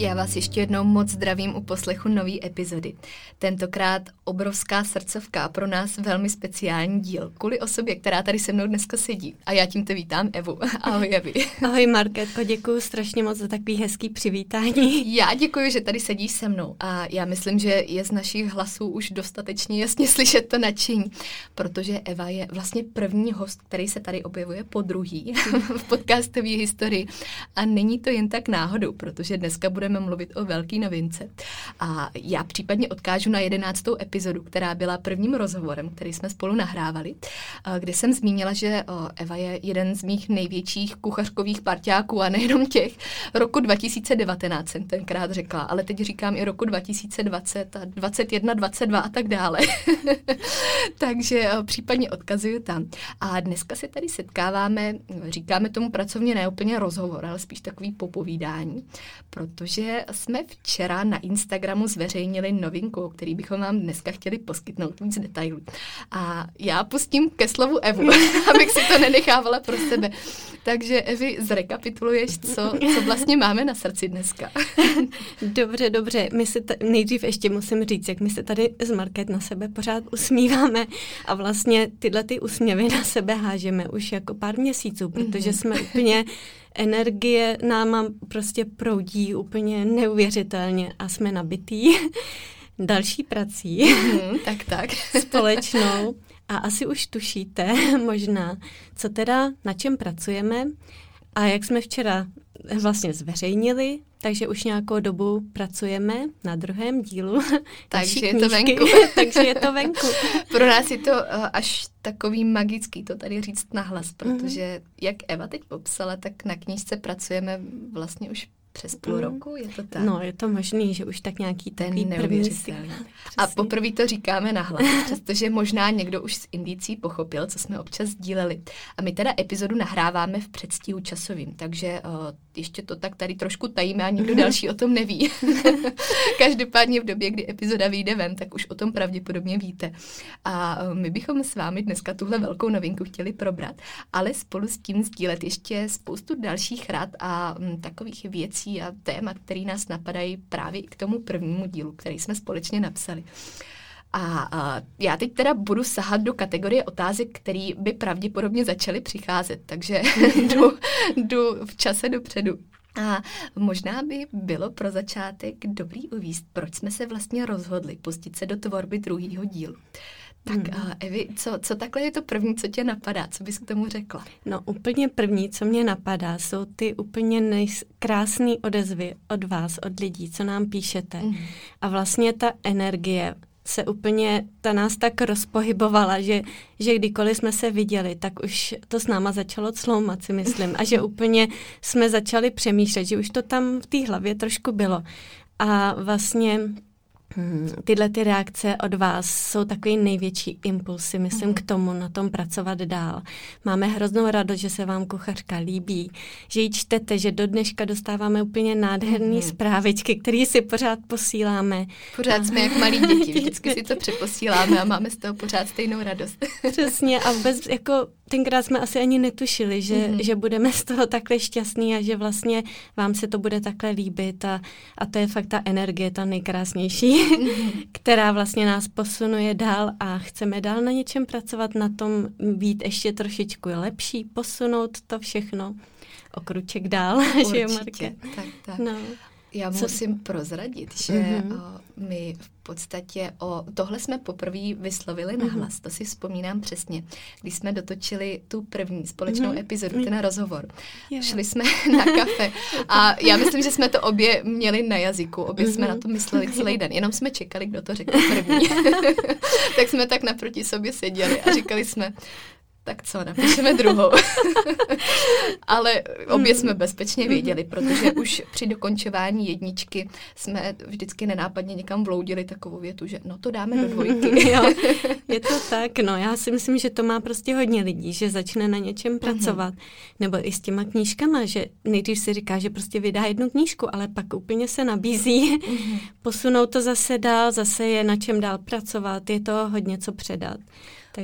Já vás ještě jednou moc zdravím u poslechu nové epizody. Tentokrát obrovská srdcovka pro nás velmi speciální díl. Kvůli osobě, která tady se mnou dneska sedí. A já tímto vítám Evu. Ahoj Evi. Ahoj Marketko, děkuji strašně moc za takový hezký přivítání. Já děkuji, že tady sedíš se mnou. A já myslím, že je z našich hlasů už dostatečně jasně slyšet to nadšení, protože Eva je vlastně první host, který se tady objevuje po druhý v podcastové historii. A není to jen tak náhodou, protože dneska bude budeme mluvit o velký novince. A já případně odkážu na jedenáctou epizodu, která byla prvním rozhovorem, který jsme spolu nahrávali, kde jsem zmínila, že Eva je jeden z mých největších kuchařkových parťáků a nejenom těch. Roku 2019 jsem tenkrát řekla, ale teď říkám i roku 2020 a 21, 22 a tak dále. Takže případně odkazuju tam. A dneska se tady setkáváme, říkáme tomu pracovně neúplně rozhovor, ale spíš takový popovídání, protože že jsme včera na Instagramu zveřejnili novinku, o který bychom vám dneska chtěli poskytnout víc detailů. A já pustím ke slovu Evu, abych si to nenechávala pro sebe. Takže Evi, zrekapituluješ, co, co vlastně máme na srdci dneska. dobře, dobře. My si t- nejdřív ještě musím říct, jak my se tady z Market na sebe pořád usmíváme a vlastně tyhle ty úsměvy na sebe hážeme už jako pár měsíců, protože mhm. jsme úplně energie náma prostě proudí úplně neuvěřitelně a jsme nabitý další prací. Mm, tak, tak. společnou. A asi už tušíte možná, co teda, na čem pracujeme a jak jsme včera vlastně zveřejnili, takže už nějakou dobu pracujeme na druhém dílu. Takže je to venku. takže je to venku. Pro nás je to uh, až takový magický to tady říct nahlas, protože mm-hmm. jak Eva teď popsala, tak na knížce pracujeme vlastně už přes půl mm. roku, je to tak? No, je to možný, že už tak nějaký ten neuvěřitelný. A poprvé to říkáme nahlas, přestože možná někdo už z indicí pochopil, co jsme občas sdíleli. A my teda epizodu nahráváme v předstihu časovým, takže uh, ještě to tak tady trošku tajíme a nikdo další o tom neví. Každopádně v době, kdy epizoda vyjde ven, tak už o tom pravděpodobně víte. A uh, my bychom s vámi dneska tuhle velkou novinku chtěli probrat, ale spolu s tím sdílet ještě spoustu dalších rad a um, takových věcí, věcí a témat, které nás napadají právě i k tomu prvnímu dílu, který jsme společně napsali. A, a já teď teda budu sahat do kategorie otázek, které by pravděpodobně začaly přicházet, takže jdu, jdu v čase dopředu. A možná by bylo pro začátek dobrý uvíst, proč jsme se vlastně rozhodli pustit se do tvorby druhého dílu. Tak mm. Evi, co, co takhle je to první, co tě napadá? Co bys k tomu řekla? No úplně první, co mě napadá, jsou ty úplně krásné odezvy od vás, od lidí, co nám píšete. Mm. A vlastně ta energie se úplně, ta nás tak rozpohybovala, že, že kdykoliv jsme se viděli, tak už to s náma začalo cloumat, si myslím. A že úplně jsme začali přemýšlet, že už to tam v té hlavě trošku bylo. A vlastně Hmm, tyhle ty reakce od vás jsou takový největší impulsy, myslím, k tomu na tom pracovat dál. Máme hroznou radost, že se vám kuchařka líbí, že ji čtete, že do dneška dostáváme úplně nádherné mm. zprávičky, které si pořád posíláme. Pořád jsme jak malí děti, vždycky si to přeposíláme a máme z toho pořád stejnou radost. Přesně a vůbec jako tenkrát jsme asi ani netušili, že, mm-hmm. že budeme z toho takhle šťastní a že vlastně vám se to bude takhle líbit a, a to je fakt ta energie, ta nejkrásnější. která vlastně nás posunuje dál a chceme dál na něčem pracovat, na tom být ještě trošičku lepší, posunout to všechno o kruček dál, Určitě, že jo, Marke? Tak, tak. No. Já Co? musím prozradit, že mm-hmm. my v podstatě o tohle jsme poprvé vyslovili mm-hmm. nahlas, to si vzpomínám přesně, když jsme dotočili tu první společnou mm-hmm. epizodu, ten rozhovor. Yeah. Šli jsme na kafe a já myslím, že jsme to obě měli na jazyku, obě mm-hmm. jsme na to mysleli celý den, jenom jsme čekali, kdo to řekne první. tak jsme tak naproti sobě seděli a říkali jsme, tak co, napíšeme druhou. Ale obě jsme bezpečně mhm. věděli, protože už při dokončování jedničky jsme vždycky nenápadně někam vloudili takovou větu, že no to dáme do dvojky. jo, je to tak, no já si myslím, že to má prostě hodně lidí, že začne na něčem mhm. pracovat. Nebo i s těma knížkama, že nejdřív si říká, že prostě vydá jednu knížku, ale pak úplně se nabízí mhm. posunout to zase dál, zase je na čem dál pracovat, je to hodně co předat.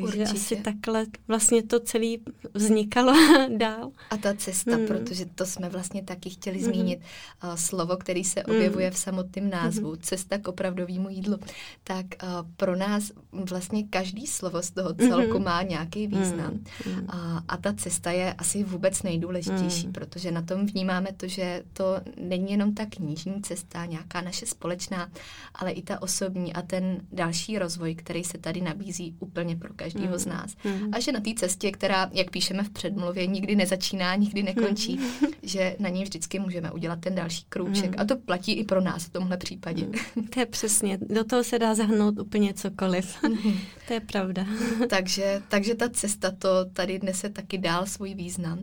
Takže Určitě. asi takhle vlastně to celé vznikalo dál. A ta cesta, mm. protože to jsme vlastně taky chtěli mm. zmínit, uh, slovo, který se objevuje mm. v samotném názvu, mm. cesta k opravdovému jídlu, tak uh, pro nás vlastně každý slovo z toho celku mm. má nějaký význam. Mm. A, a ta cesta je asi vůbec nejdůležitější, mm. protože na tom vnímáme to, že to není jenom ta knižní cesta, nějaká naše společná, ale i ta osobní a ten další rozvoj, který se tady nabízí úplně pro každého mm. z nás. Mm. A že na té cestě, která, jak píšeme v předmluvě, nikdy nezačíná, nikdy nekončí, mm. že na ní vždycky můžeme udělat ten další krůček. Mm. A to platí i pro nás v tomhle případě. Mm. To je přesně. Do toho se dá zahnout úplně cokoliv. Mm. to je pravda. takže, takže ta cesta to tady nese taky dál svůj význam.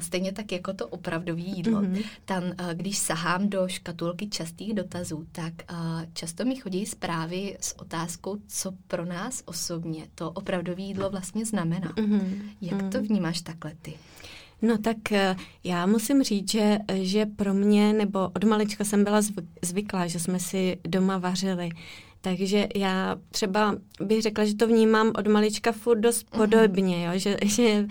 Stejně tak jako to opravdové jídlo. Mm. Tam, když sahám do škatulky častých dotazů, tak často mi chodí zprávy s otázkou, co pro nás osobně to opravdové jídlo vlastně znamená. Mm-hmm. Jak to mhm. vnímáš takhle ty? No tak eh, já musím říct, že, že pro mě, nebo od malička jsem byla zvyklá, že jsme si doma vařili. Takže já třeba bych řekla, že to vnímám od malička furt dost mhm. podobně, jo? Že, že,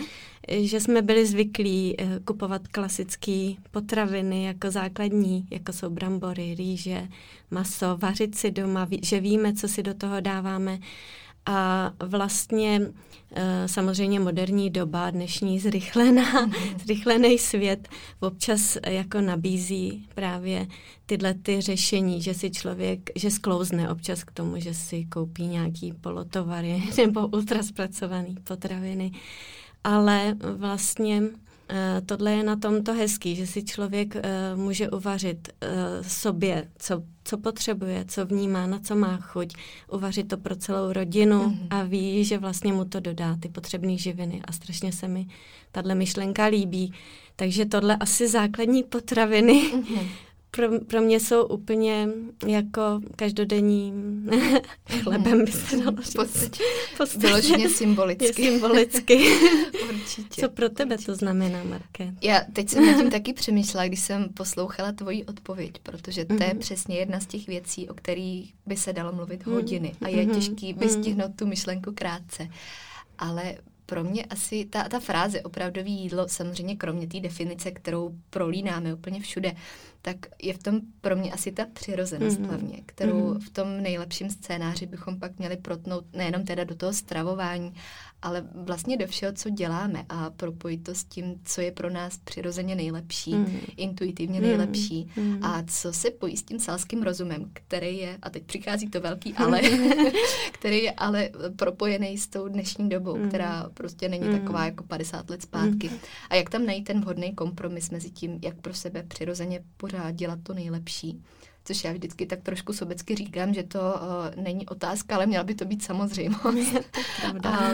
že jsme byli zvyklí eh, kupovat klasické potraviny jako základní, jako jsou brambory, rýže, maso, vařit si doma, že víme, co si do toho dáváme. A vlastně eh, samozřejmě moderní doba, dnešní zrychlená, zrychlený svět občas jako nabízí právě tyhle ty řešení, že si člověk, že sklouzne občas k tomu, že si koupí nějaký polotovary nebo ultraspracované potraviny. Ale vlastně Eh, tohle je na tom to hezký, že si člověk uh, může uvařit uh, sobě, co, co potřebuje, co vnímá, na co má chuť, uvařit to pro celou rodinu mm-hmm. a ví, že vlastně mu to dodá ty potřebné živiny a strašně se mi tahle myšlenka líbí. Takže tohle asi základní potraviny. Mm-hmm pro, pro mě jsou úplně jako každodenní chlebem, by se dalo říct. Vyloženě symbolicky. symbolicky. Určitě. Co pro tebe určitě. to znamená, Marké? Já teď jsem nad tím taky přemýšlela, když jsem poslouchala tvoji odpověď, protože to mm-hmm. je mhm. přesně jedna z těch věcí, o kterých by se dalo mluvit mm-hmm. hodiny a je mm-hmm. těžký mhm. vystihnout tu myšlenku krátce. Ale pro mě asi ta, ta fráze opravdový jídlo, samozřejmě kromě té definice, kterou prolínáme úplně všude, tak je v tom pro mě asi ta přirozenost mm-hmm. hlavně, kterou mm-hmm. v tom nejlepším scénáři bychom pak měli protnout nejenom teda do toho stravování, ale vlastně do všeho, co děláme a propojit to s tím, co je pro nás přirozeně nejlepší, mm. intuitivně mm. nejlepší mm. a co se pojí s tím selským rozumem, který je, a teď přichází to velký ale, který je ale propojený s tou dnešní dobou, mm. která prostě není mm. taková jako 50 let zpátky. Mm. A jak tam najít ten vhodný kompromis mezi tím, jak pro sebe přirozeně pořád dělat to nejlepší což já vždycky tak trošku sobecky říkám, že to uh, není otázka, ale měla by to být samozřejmost. a,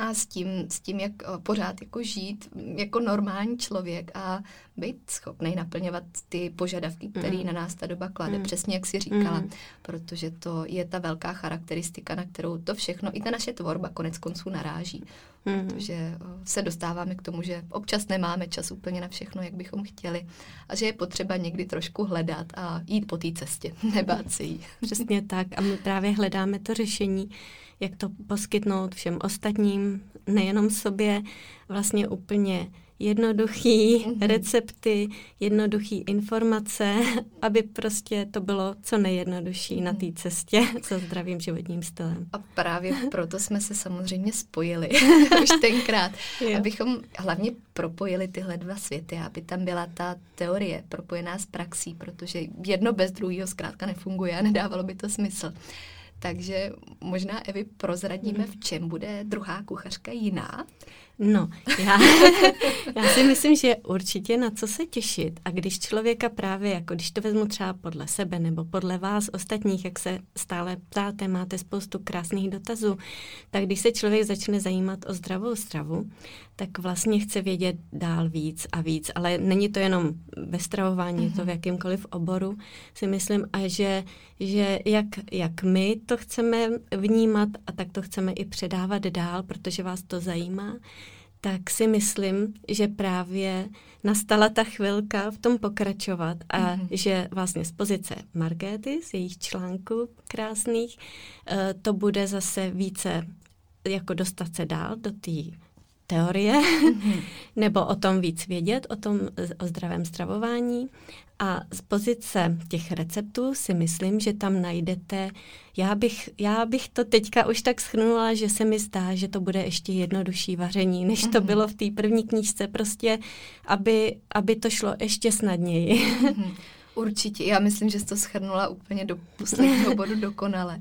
a s tím, s tím, jak uh, pořád jako žít jako normální člověk a být schopný naplňovat ty požadavky, které mm. na nás ta doba klade, mm. přesně jak si říkala, mm. protože to je ta velká charakteristika, na kterou to všechno, i ta naše tvorba konec konců naráží. Mm. Protože se dostáváme k tomu, že občas nemáme čas úplně na všechno, jak bychom chtěli a že je potřeba někdy trošku hledat a jít po té cestě, nebát se jí. Přesně tak a my právě hledáme to řešení, jak to poskytnout všem ostatním, nejenom sobě, vlastně úplně jednoduchý mm-hmm. recepty, jednoduchý informace, aby prostě to bylo co nejjednodušší na té cestě za zdravým životním stylem. A právě proto jsme se samozřejmě spojili už tenkrát, jo. abychom hlavně propojili tyhle dva světy, aby tam byla ta teorie propojená s praxí, protože jedno bez druhého zkrátka nefunguje a nedávalo by to smysl. Takže možná, Evi, prozradíme, v čem bude druhá kuchařka jiná. No, já, já si myslím, že určitě na co se těšit. A když člověka právě, jako když to vezmu třeba podle sebe nebo podle vás ostatních, jak se stále ptáte, máte spoustu krásných dotazů, tak když se člověk začne zajímat o zdravou stravu, tak vlastně chce vědět dál víc a víc. Ale není to jenom ve stravování, mm-hmm. to v mhm. jakýmkoliv oboru, si myslím, a že, že jak, jak my to chceme vnímat a tak to chceme i předávat dál, protože vás to zajímá, tak si myslím, že právě nastala ta chvilka v tom pokračovat a mm-hmm. že vlastně z pozice Markéty, z jejich článků krásných, eh, to bude zase více jako dostat se dál do té teorie, mm-hmm. nebo o tom víc vědět, o tom o zdravém stravování. A z pozice těch receptů si myslím, že tam najdete, já bych, já bych to teďka už tak schrnula, že se mi zdá, že to bude ještě jednodušší vaření, než mm-hmm. to mhm. bylo v té první knížce, prostě, aby, aby to šlo ještě snadněji. Mm-hmm. Určitě, já myslím, že jsi to schrnula úplně do posledního bodu dokonale.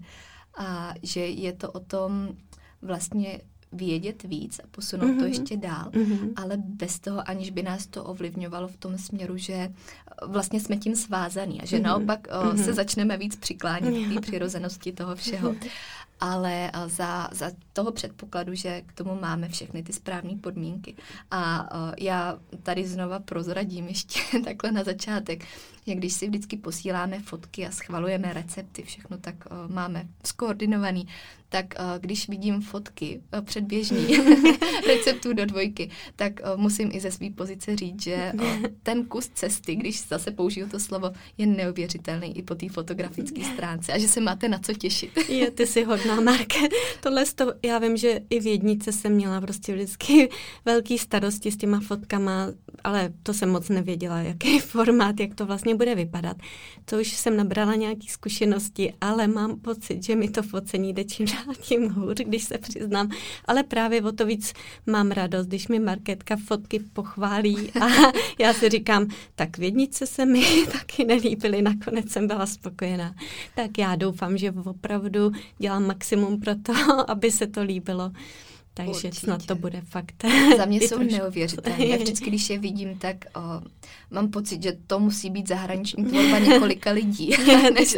A že je to o tom vlastně vědět víc a posunout mm-hmm. to ještě dál, mm-hmm. ale bez toho, aniž by nás to ovlivňovalo v tom směru, že eh, vlastně jsme tím svázaný a že mm-hmm. naopak o, mm-hmm. se začneme víc přiklánět k té přirozenosti toho všeho. ale eh, za, za toho předpokladu, že k tomu máme všechny ty správné podmínky. A uh, já tady znova prozradím ještě takhle na začátek, jak když si vždycky posíláme fotky a schvalujeme recepty, všechno tak uh, máme skoordinovaný, tak uh, když vidím fotky uh, předběžný receptů do dvojky, tak uh, musím i ze své pozice říct, že ten kus cesty, když zase použiju to slovo, je neuvěřitelný i po té fotografické stránce a že se máte na co těšit. je, ty jsi hodná, Marke. Tohle to, já vím, že i v jednice jsem měla prostě vždycky velký starosti s těma fotkama, ale to jsem moc nevěděla, jaký formát, jak to vlastně bude vypadat. To už jsem nabrala nějaké zkušenosti, ale mám pocit, že mi to focení jde čím dál tím hůř, když se přiznám. Ale právě o to víc mám radost, když mi marketka fotky pochválí a já si říkám, tak v jednice se mi taky nelíbily, nakonec jsem byla spokojená. Tak já doufám, že opravdu dělám maximum pro to, aby se to líbilo. Takže Určitě. snad to bude fakt. Za mě jsou neuvěřitelné. Já vždycky, když je vidím, tak o, mám pocit, že to musí být zahraniční tvorba několika lidí. než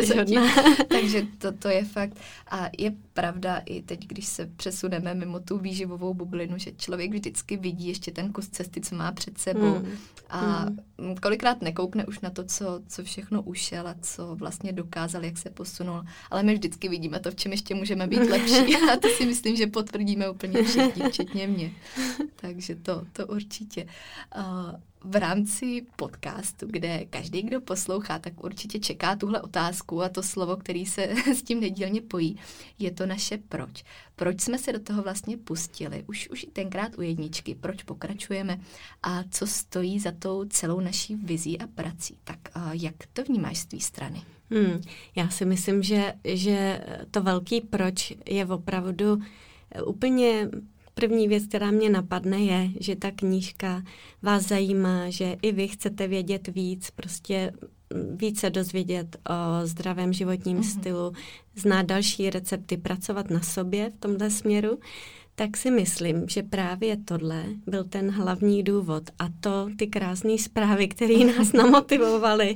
Takže to, to je fakt. A je pravda i teď, když se přesuneme mimo tu výživovou bublinu, že člověk vždycky vidí ještě ten kus cesty, co má před sebou. Mm. A mm. kolikrát nekoukne už na to, co, co všechno ušel a co vlastně dokázal, jak se posunul. Ale my vždycky vidíme to, v čem ještě můžeme být lepší. A to si myslím, že potvrdíme úplně všichni, včetně mě. Takže to, to určitě. Uh, v rámci podcastu, kde každý, kdo poslouchá, tak určitě čeká tuhle otázku a to slovo, který se s tím nedílně pojí, je to naše proč. Proč jsme se do toho vlastně pustili? Už, už i tenkrát u jedničky. Proč pokračujeme? A co stojí za tou celou naší vizí a prací? Tak jak to vnímáš z té strany? Hmm, já si myslím, že, že to velký proč je opravdu úplně První věc, která mě napadne, je, že ta knížka vás zajímá, že i vy chcete vědět víc, prostě více dozvědět o zdravém životním mm-hmm. stylu, znát další recepty, pracovat na sobě v tomhle směru, tak si myslím, že právě tohle byl ten hlavní důvod a to ty krásné zprávy, které nás namotivovaly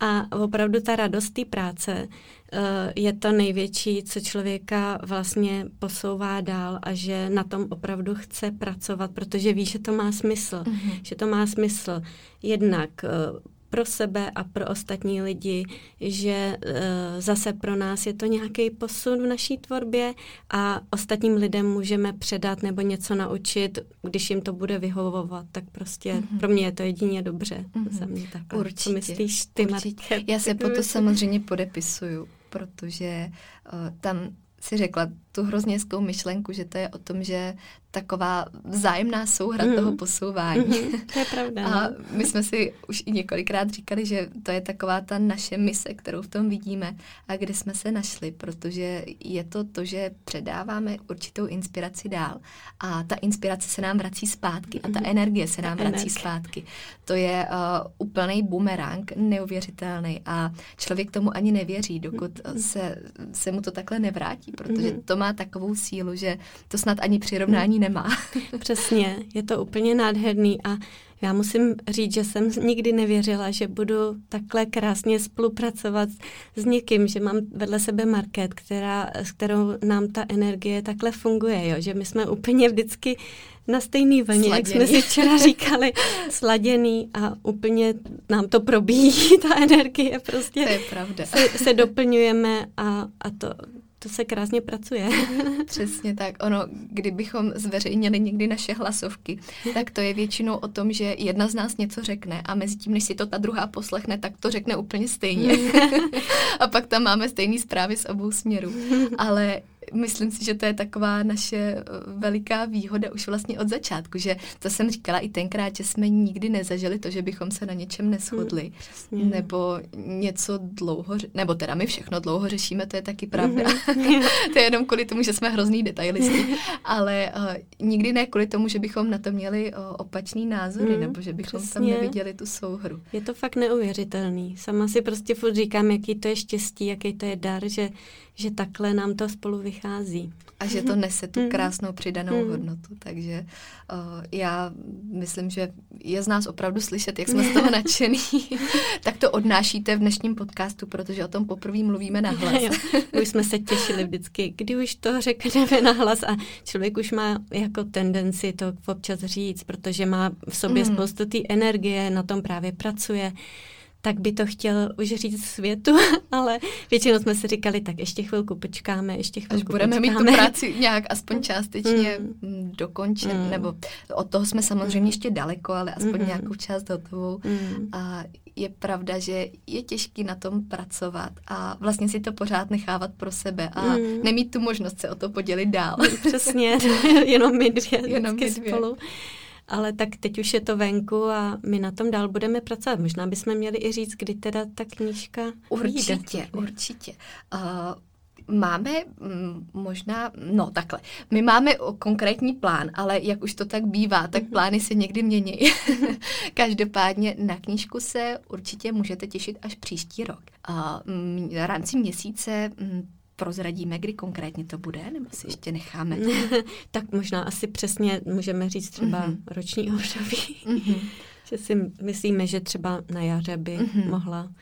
a opravdu ta radost té práce Eh, je to největší, co člověka vlastně posouvá dál a že na tom opravdu chce pracovat, protože ví, že to má smysl. Mm-hmm. Že to má smysl jednak eh, pro sebe a pro ostatní lidi, že uh, zase pro nás je to nějaký posun v naší tvorbě a ostatním lidem můžeme předat nebo něco naučit, když jim to bude vyhovovat, tak prostě mm-hmm. pro mě je to jedině dobře. Mm-hmm. Za mě tak. Určitě. Co myslíš ty, Určitě. Já se po to samozřejmě podepisuju protože uh, tam si řekla tu hrozně hezkou myšlenku, že to je o tom, že taková vzájemná souhra mm. toho posouvání. Mm, to je pravda. A no. my jsme si už i několikrát říkali, že to je taková ta naše mise, kterou v tom vidíme a kde jsme se našli, protože je to to, že předáváme určitou inspiraci dál a ta inspirace se nám vrací zpátky a ta mm. energie se nám vrací energie. zpátky. To je uh, úplný bumerang, neuvěřitelný a člověk tomu ani nevěří, dokud mm. se, se mu to takhle nevrátí, protože mm. to má takovou sílu, že to snad ani přirovnání nemá. Přesně, je to úplně nádherný a já musím říct, že jsem nikdy nevěřila, že budu takhle krásně spolupracovat s někým, že mám vedle sebe market, která, s kterou nám ta energie takhle funguje, jo? že my jsme úplně vždycky na stejný vlně, sladěný. jak jsme si včera říkali, sladěný a úplně nám to probíjí, ta energie prostě. To je pravda. Se, se doplňujeme a, a to, to se krásně pracuje. Přesně tak. Ono, kdybychom zveřejnili někdy naše hlasovky, tak to je většinou o tom, že jedna z nás něco řekne a mezi tím, než si to ta druhá poslechne, tak to řekne úplně stejně. a pak tam máme stejné zprávy z obou směrů. Ale myslím si, že to je taková naše eh, veliká výhoda už vlastně od začátku, že to jsem říkala i tenkrát, že jsme nikdy nezažili to, že bychom se na něčem neschodli, hmm, nebo něco dlouho, nebo teda my všechno dlouho řešíme, to je taky pravda. Mm-hmm. to je jenom kvůli tomu, že jsme hrozný detailisti, ale uh, nikdy ne kvůli tomu, že bychom na to měli uh, opačný názory, mm, nebo že bychom přesně. tam neviděli tu souhru. Je to fakt neuvěřitelný. Sama si prostě furt říkám, jaký to je štěstí, jaký to je dar, že že takhle nám to spolu vychází. A že to nese tu mhm. krásnou přidanou mhm. hodnotu. Takže uh, já myslím, že je z nás opravdu slyšet, jak jsme z toho nadšený. tak to odnášíte v dnešním podcastu, protože o tom poprvé mluvíme na hlas. už jsme se těšili vždycky, kdy už to řekneme na hlas a člověk už má jako tendenci to občas říct, protože má v sobě mm. spoustu té energie, na tom právě pracuje tak by to chtěl už říct světu, ale většinou jsme si říkali, tak ještě chvilku počkáme, ještě chvilku Až budeme počkáme. mít tu práci nějak aspoň částečně mm. dokončit, mm. nebo od toho jsme samozřejmě mm. ještě daleko, ale aspoň mm. nějakou část hotovou. Mm. A je pravda, že je těžký na tom pracovat a vlastně si to pořád nechávat pro sebe a mm. nemít tu možnost se o to podělit dál. Přesně, jenom my dvě, jenom my dvě. spolu ale tak teď už je to venku a my na tom dál budeme pracovat. Možná bychom měli i říct, kdy teda ta knížka Určitě, vyjde. určitě. Uh, Máme mm, možná, no takhle, my máme konkrétní plán, ale jak už to tak bývá, tak mhm. plány se někdy mění. Každopádně na knížku se určitě můžete těšit až příští rok. A v rámci měsíce mm, prozradíme, kdy konkrétně to bude, nebo si ještě necháme? tak možná asi přesně můžeme říct třeba mm-hmm. roční období. Mm-hmm. že si myslíme, že třeba na jaře by mm-hmm. mohla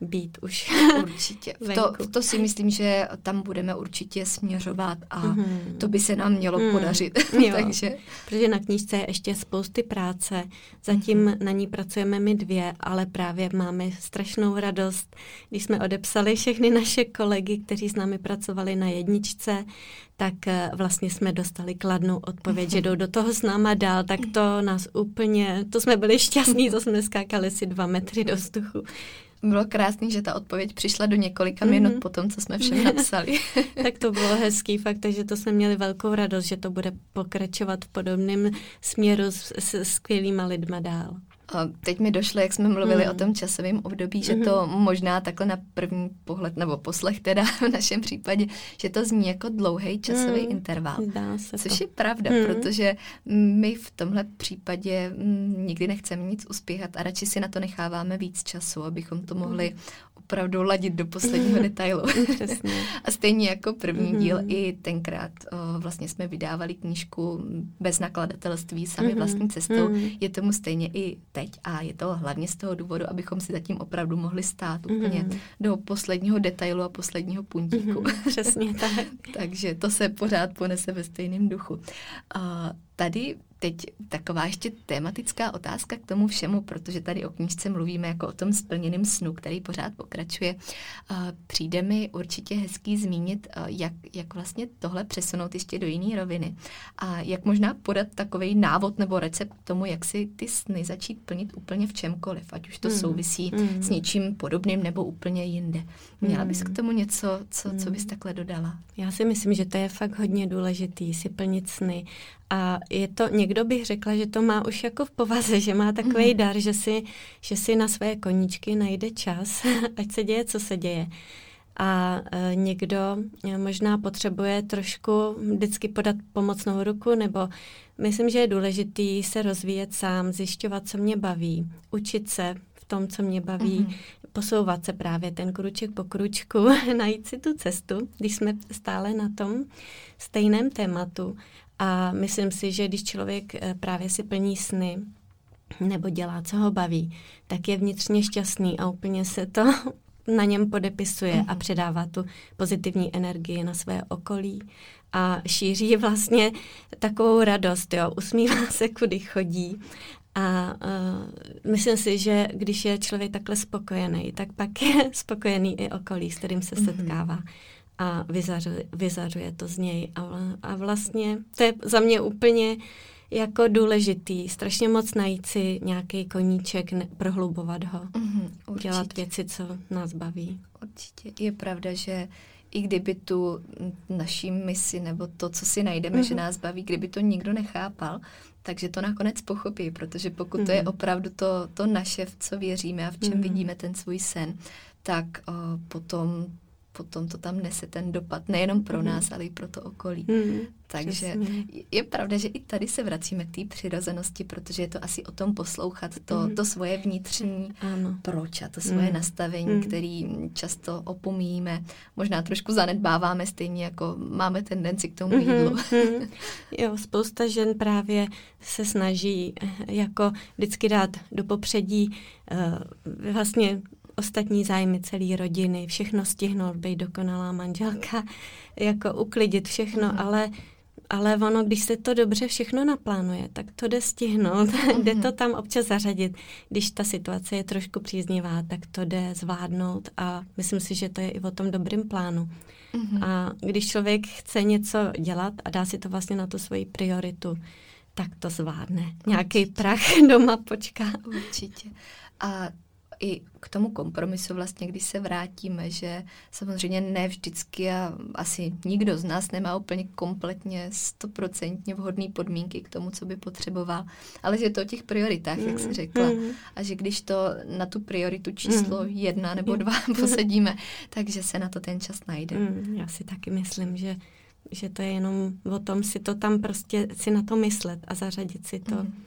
být už Určitě. V to, v to si myslím, že tam budeme určitě směřovat a mm-hmm. to by se nám mělo mm. podařit. Takže. Protože na knížce je ještě spousty práce. Zatím mm-hmm. na ní pracujeme my dvě, ale právě máme strašnou radost, když jsme odepsali všechny naše kolegy, kteří s námi pracovali na jedničce, tak eh, vlastně jsme dostali kladnou odpověď, že jdou do toho s náma dál, tak to nás úplně, to jsme byli šťastní, to jsme skákali si dva metry do vzduchu bylo krásný, že ta odpověď přišla do několika mm-hmm. minut po tom, co jsme všem napsali. tak to bylo hezký fakt, takže to jsme měli velkou radost, že to bude pokračovat v podobném směru s, s skvělýma lidma dál. Teď mi došlo, jak jsme mluvili mm. o tom časovém období, že mm. to možná takhle na první pohled, nebo poslech teda v našem případě, že to zní jako dlouhý časový mm. interval. Dá se což to. je pravda, mm. protože my v tomhle případě nikdy nechceme nic uspěchat a radši si na to necháváme víc času, abychom to mohli opravdu ladit do posledního detailu. A stejně jako první mm-hmm. díl, i tenkrát o, vlastně jsme vydávali knížku bez nakladatelství sami mm-hmm. vlastní cestou. Mm-hmm. Je tomu stejně i teď a je to hlavně z toho důvodu, abychom si zatím opravdu mohli stát úplně mm-hmm. do posledního detailu a posledního puntíku. Mm-hmm. Přesně tak. Takže to se pořád ponese ve stejném duchu. A tady teď taková ještě tematická otázka k tomu všemu, protože tady o knížce mluvíme jako o tom splněném snu, který pořád pokračuje. Přijde mi určitě hezký zmínit, jak, jak vlastně tohle přesunout ještě do jiné roviny a jak možná podat takový návod nebo recept tomu, jak si ty sny začít plnit úplně v čemkoliv, ať už to mm. souvisí mm. s něčím podobným nebo úplně jinde. Měla bys k mm. tomu něco, co, co bys mm. takhle dodala? Já si myslím, že to je fakt hodně důležitý si plnit sny a je to, někdo bych řekla, že to má už jako v povaze, že má takový mm. dar, že si, že si na své koníčky najde čas, ať se děje, co se děje. A e, někdo e, možná potřebuje trošku vždycky podat pomocnou ruku, nebo myslím, že je důležitý se rozvíjet sám, zjišťovat, co mě baví, učit se v tom, co mě baví, mm posouvat se právě ten kruček po kručku, najít si tu cestu, když jsme stále na tom stejném tématu a myslím si, že když člověk eh, právě si plní sny nebo dělá, co ho baví, tak je vnitřně šťastný a úplně se to na něm podepisuje a mhm. předává tu pozitivní energii na své okolí a šíří vlastně takovou radost, jo, usmívá se, kudy chodí a uh, myslím si, že když je člověk takhle spokojený, tak pak je spokojený i okolí, s kterým se mm-hmm. setkává a vyzařuje, vyzařuje to z něj. A, a vlastně to je za mě úplně jako důležitý, strašně moc najít si nějaký koníček, ne, prohlubovat ho, mm-hmm, dělat věci, co nás baví. Určitě. Je pravda, že i kdyby tu naší misi nebo to, co si najdeme, mm-hmm. že nás baví, kdyby to nikdo nechápal, takže to nakonec pochopí, protože pokud mm-hmm. to je mhm. opravdu to, to naše, v co věříme a v čem mm-hmm. vidíme ten svůj sen, tak o, potom potom to tam nese ten dopad nejenom pro mm. nás, ale i pro to okolí. Mm, Takže přesně. je pravda, že i tady se vracíme k té přirozenosti, protože je to asi o tom poslouchat to, mm. to svoje vnitřní ano. proč a to svoje mm. nastavení, mm. který často opomíjíme, možná trošku zanedbáváme stejně jako máme tendenci k tomu mm-hmm. jídlu. Mm. Jo, spousta žen právě se snaží eh, jako vždycky dát do popředí uh, vlastně ostatní zájmy celé rodiny, všechno stihnout, být dokonalá manželka, jako uklidit všechno, mm. ale ale ono, když se to dobře všechno naplánuje, tak to jde stihnout, mm. jde to tam občas zařadit. Když ta situace je trošku příznivá, tak to jde zvládnout a myslím si, že to je i o tom dobrým plánu. Mm. A když člověk chce něco dělat a dá si to vlastně na tu svoji prioritu, tak to zvládne. Nějaký prach doma počká. Určitě. A i k tomu kompromisu vlastně, když se vrátíme, že samozřejmě ne vždycky a asi nikdo z nás nemá úplně kompletně stoprocentně vhodné podmínky k tomu, co by potřeboval, ale že je to o těch prioritách, jak jsi řekla. Mm. A že když to na tu prioritu číslo mm. jedna nebo dva posadíme, takže se na to ten čas najde. Mm, já si taky myslím, že že to je jenom o tom si to tam prostě si na to myslet a zařadit si to. Mm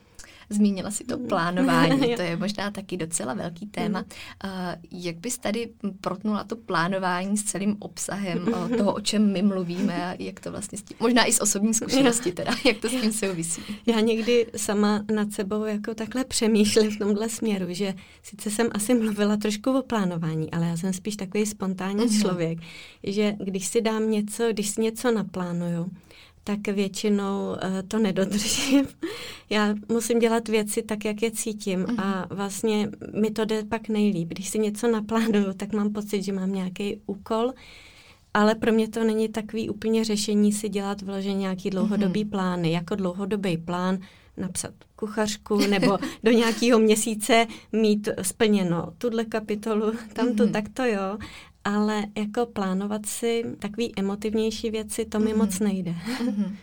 Zmínila si to plánování, to je možná taky docela velký téma. Uh, jak bys tady protnula to plánování s celým obsahem toho, o čem my mluvíme a jak to vlastně s tím, možná i z osobní zkušenosti teda, jak to s tím souvisí? Já někdy sama nad sebou jako takhle přemýšlím v tomhle směru, že sice jsem asi mluvila trošku o plánování, ale já jsem spíš takový spontánní uh-huh. člověk, že když si dám něco, když si něco naplánuju, tak většinou uh, to nedodržím. Já musím dělat věci tak, jak je cítím mm-hmm. a vlastně mi to jde pak nejlíp. Když si něco naplánuju, tak mám pocit, že mám nějaký úkol, ale pro mě to není takový úplně řešení si dělat vloženě nějaký dlouhodobý mm-hmm. plány. Jako dlouhodobý plán napsat kuchařku nebo do nějakého měsíce mít splněno tuhle kapitolu, tamto, mm-hmm. tak to jo ale jako plánovat si takový emotivnější věci, to mi mm. moc nejde. Mm.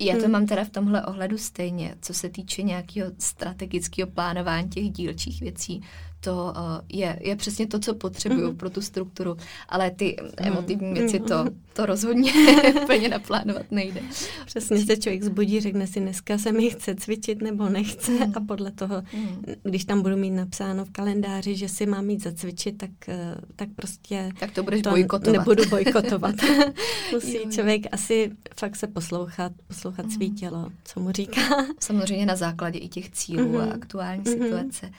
Já to hmm. mám teda v tomhle ohledu stejně, co se týče nějakého strategického plánování těch dílčích věcí to uh, je, je přesně to, co potřebuju mm-hmm. pro tu strukturu, ale ty emotivní mm-hmm. věci to, to rozhodně plně naplánovat nejde. Přesně se člověk zbudí, řekne si, dneska se mi chce cvičit nebo nechce mm. a podle toho, mm. když tam budu mít napsáno v kalendáři, že si mám mít zacvičit, tak, eh, tak prostě tak to budeš to bojkotovat. nebudu bojkotovat. Musí jo. člověk asi fakt se poslouchat, poslouchat mm. svý tělo, co mu říká. Samozřejmě na základě i těch cílů mm-hmm. a aktuální mm-hmm. situace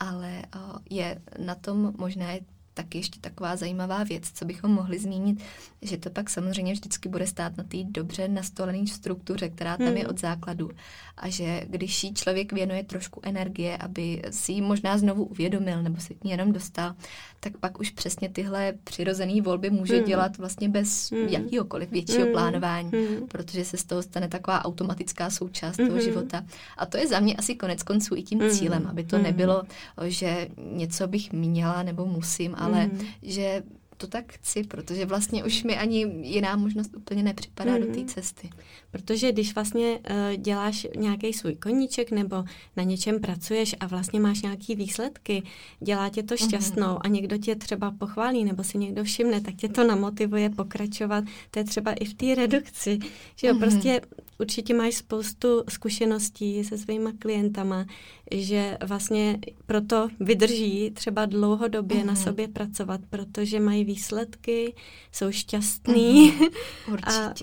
ale je na tom možná tak ještě taková zajímavá věc, co bychom mohli zmínit, že to pak samozřejmě vždycky bude stát na té dobře nastolené struktuře, která tam hmm. je od základu. A že když jí člověk věnuje trošku energie, aby si ji možná znovu uvědomil nebo si k ní jenom dostal, tak pak už přesně tyhle přirozené volby může hmm. dělat vlastně bez hmm. jakýhokoliv většího hmm. plánování, hmm. protože se z toho stane taková automatická součást hmm. toho života. A to je za mě asi konec konců i tím hmm. cílem, aby to hmm. nebylo, že něco bych měla nebo musím, ale mm. že to tak chci, protože vlastně už mi ani jiná možnost úplně nepřipadá mm. do té mhm. cesty. Protože když vlastně uh, děláš nějaký svůj koníček nebo na něčem pracuješ a vlastně máš nějaký výsledky, dělá tě to mhm. šťastnou mm. a někdo tě třeba pochválí nebo si někdo všimne, tak tě to namotivuje pokračovat. To je třeba i v té redukci, že jo, mm. prostě určitě máš spoustu zkušeností se svýma klientama, že vlastně proto vydrží třeba dlouhodobě mm. na mhm. sobě pracovat, protože mají výsledky, jsou šťastní mm. a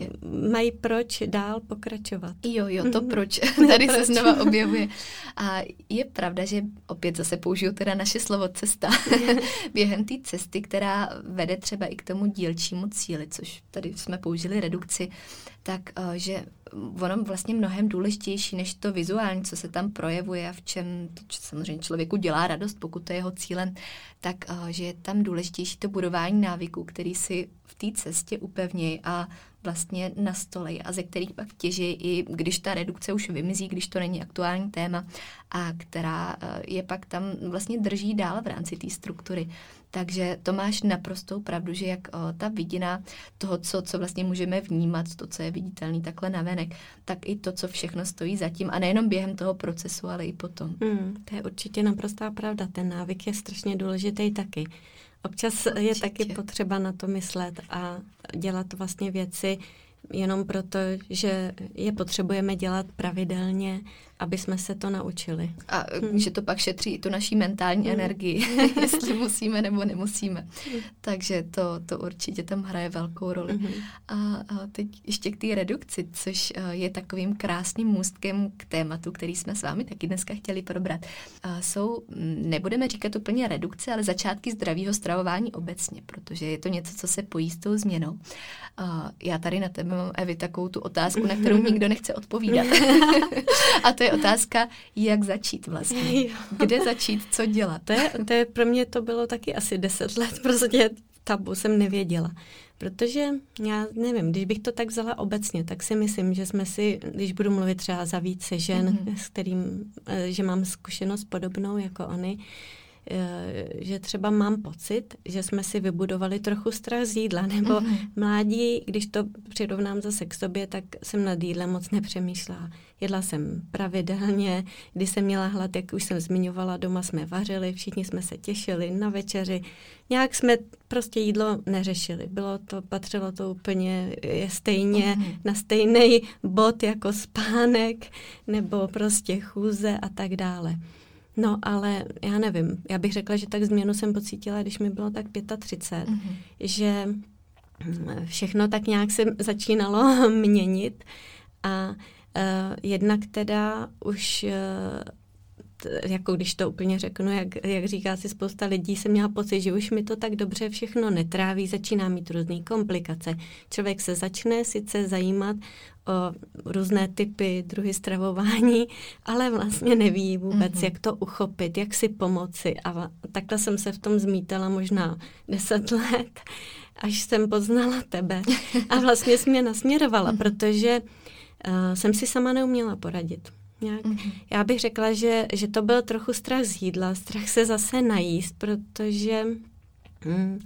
mají proč dál pokračovat. Jo, jo, to mm. proč. Tady proč? se znova objevuje. A je pravda, že opět zase použiju teda naše slovo cesta. Během té cesty, která vede třeba i k tomu dílčímu cíli, což tady jsme použili redukci, tak eh, že ono vlastně mnohem důležitější než to vizuální, co se tam projevuje a v čem to samozřejmě člověku dělá radost, pokud to je jeho cílem, tak eh, že je tam důležitější to budování návyků, který si v té cestě upevní a vlastně na stole a ze kterých pak těží i když ta redukce už vymizí, když to není aktuální téma a která eh, je pak tam vlastně drží dál v rámci té struktury. Takže to máš naprostou pravdu, že jak o, ta vidina toho, co, co vlastně můžeme vnímat, to, co je viditelný takhle navenek, tak i to, co všechno stojí zatím a nejenom během toho procesu, ale i potom. Mm, to je určitě naprostá pravda. Ten návyk je strašně důležitý taky. Občas určitě. je taky potřeba na to myslet a dělat vlastně věci jenom proto, že je potřebujeme dělat pravidelně aby jsme se to naučili. A hmm. že to pak šetří i tu naší mentální hmm. energii, jestli musíme nebo nemusíme. Hmm. Takže to, to určitě tam hraje velkou roli. Hmm. A, a teď ještě k té redukci, což eh, je takovým krásným můstkem k tématu, který jsme s vámi taky dneska chtěli probrat. A jsou, mm, nebudeme říkat úplně redukce, ale začátky zdravého stravování obecně, protože je to něco, co se pojí s tou změnou. A já tady na tebe mám, Evi, takovou tu otázku, na kterou nikdo nechce odpovídat. a to je otázka, jak začít vlastně. Kde začít, co dělat. To je, to je pro mě to bylo taky asi deset let, prostě tabu jsem nevěděla. Protože já nevím, když bych to tak vzala obecně, tak si myslím, že jsme si, když budu mluvit třeba za více žen, mm-hmm. s kterým, eh, že mám zkušenost podobnou jako oni, že třeba mám pocit, že jsme si vybudovali trochu strach z jídla, nebo mm-hmm. mládí, když to přirovnám zase k sobě, tak jsem nad jídlem moc nepřemýšlela. Jedla jsem pravidelně, když jsem měla hlad, jak už jsem zmiňovala, doma jsme vařili, všichni jsme se těšili na večeři. Nějak jsme prostě jídlo neřešili. Bylo to, patřilo to úplně je stejně mm-hmm. na stejný bod jako spánek, nebo prostě chůze a tak dále. No, ale já nevím. Já bych řekla, že tak změnu jsem pocítila, když mi bylo tak 35, mm-hmm. že mm, všechno tak nějak se začínalo měnit a uh, jednak teda už uh, jako když to úplně řeknu, jak, jak říká si spousta lidí, jsem měla pocit, že už mi to tak dobře všechno netráví, začíná mít různé komplikace. Člověk se začne sice zajímat o různé typy, druhy stravování, ale vlastně neví vůbec, mm-hmm. jak to uchopit, jak si pomoci. A takhle jsem se v tom zmítala možná deset let, až jsem poznala tebe. A vlastně jsi mě nasměrovala, mm-hmm. protože uh, jsem si sama neuměla poradit. Nějak. Mm-hmm. Já bych řekla, že, že to byl trochu strach z jídla, strach se zase najíst, protože... Mm,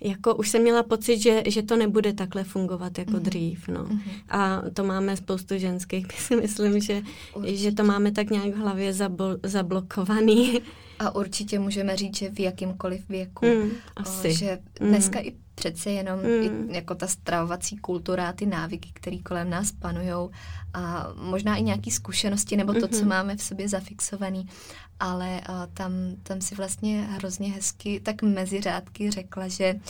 jako už jsem měla pocit, že, že to nebude takhle fungovat jako mm-hmm. dřív. No. Mm-hmm. A to máme spoustu ženských, si myslím, že, že to máme tak nějak v hlavě zablo, zablokovaný. A určitě můžeme říct, že v jakýmkoliv věku. Mm, asi. Že dneska mm. i přece jenom mm. i jako ta stravovací kultura, ty návyky, které kolem nás panují a možná i nějaké zkušenosti nebo to, mm-hmm. co máme v sobě zafixovaný, ale uh, tam, tam si vlastně hrozně hezky tak mezi řádky řekla, že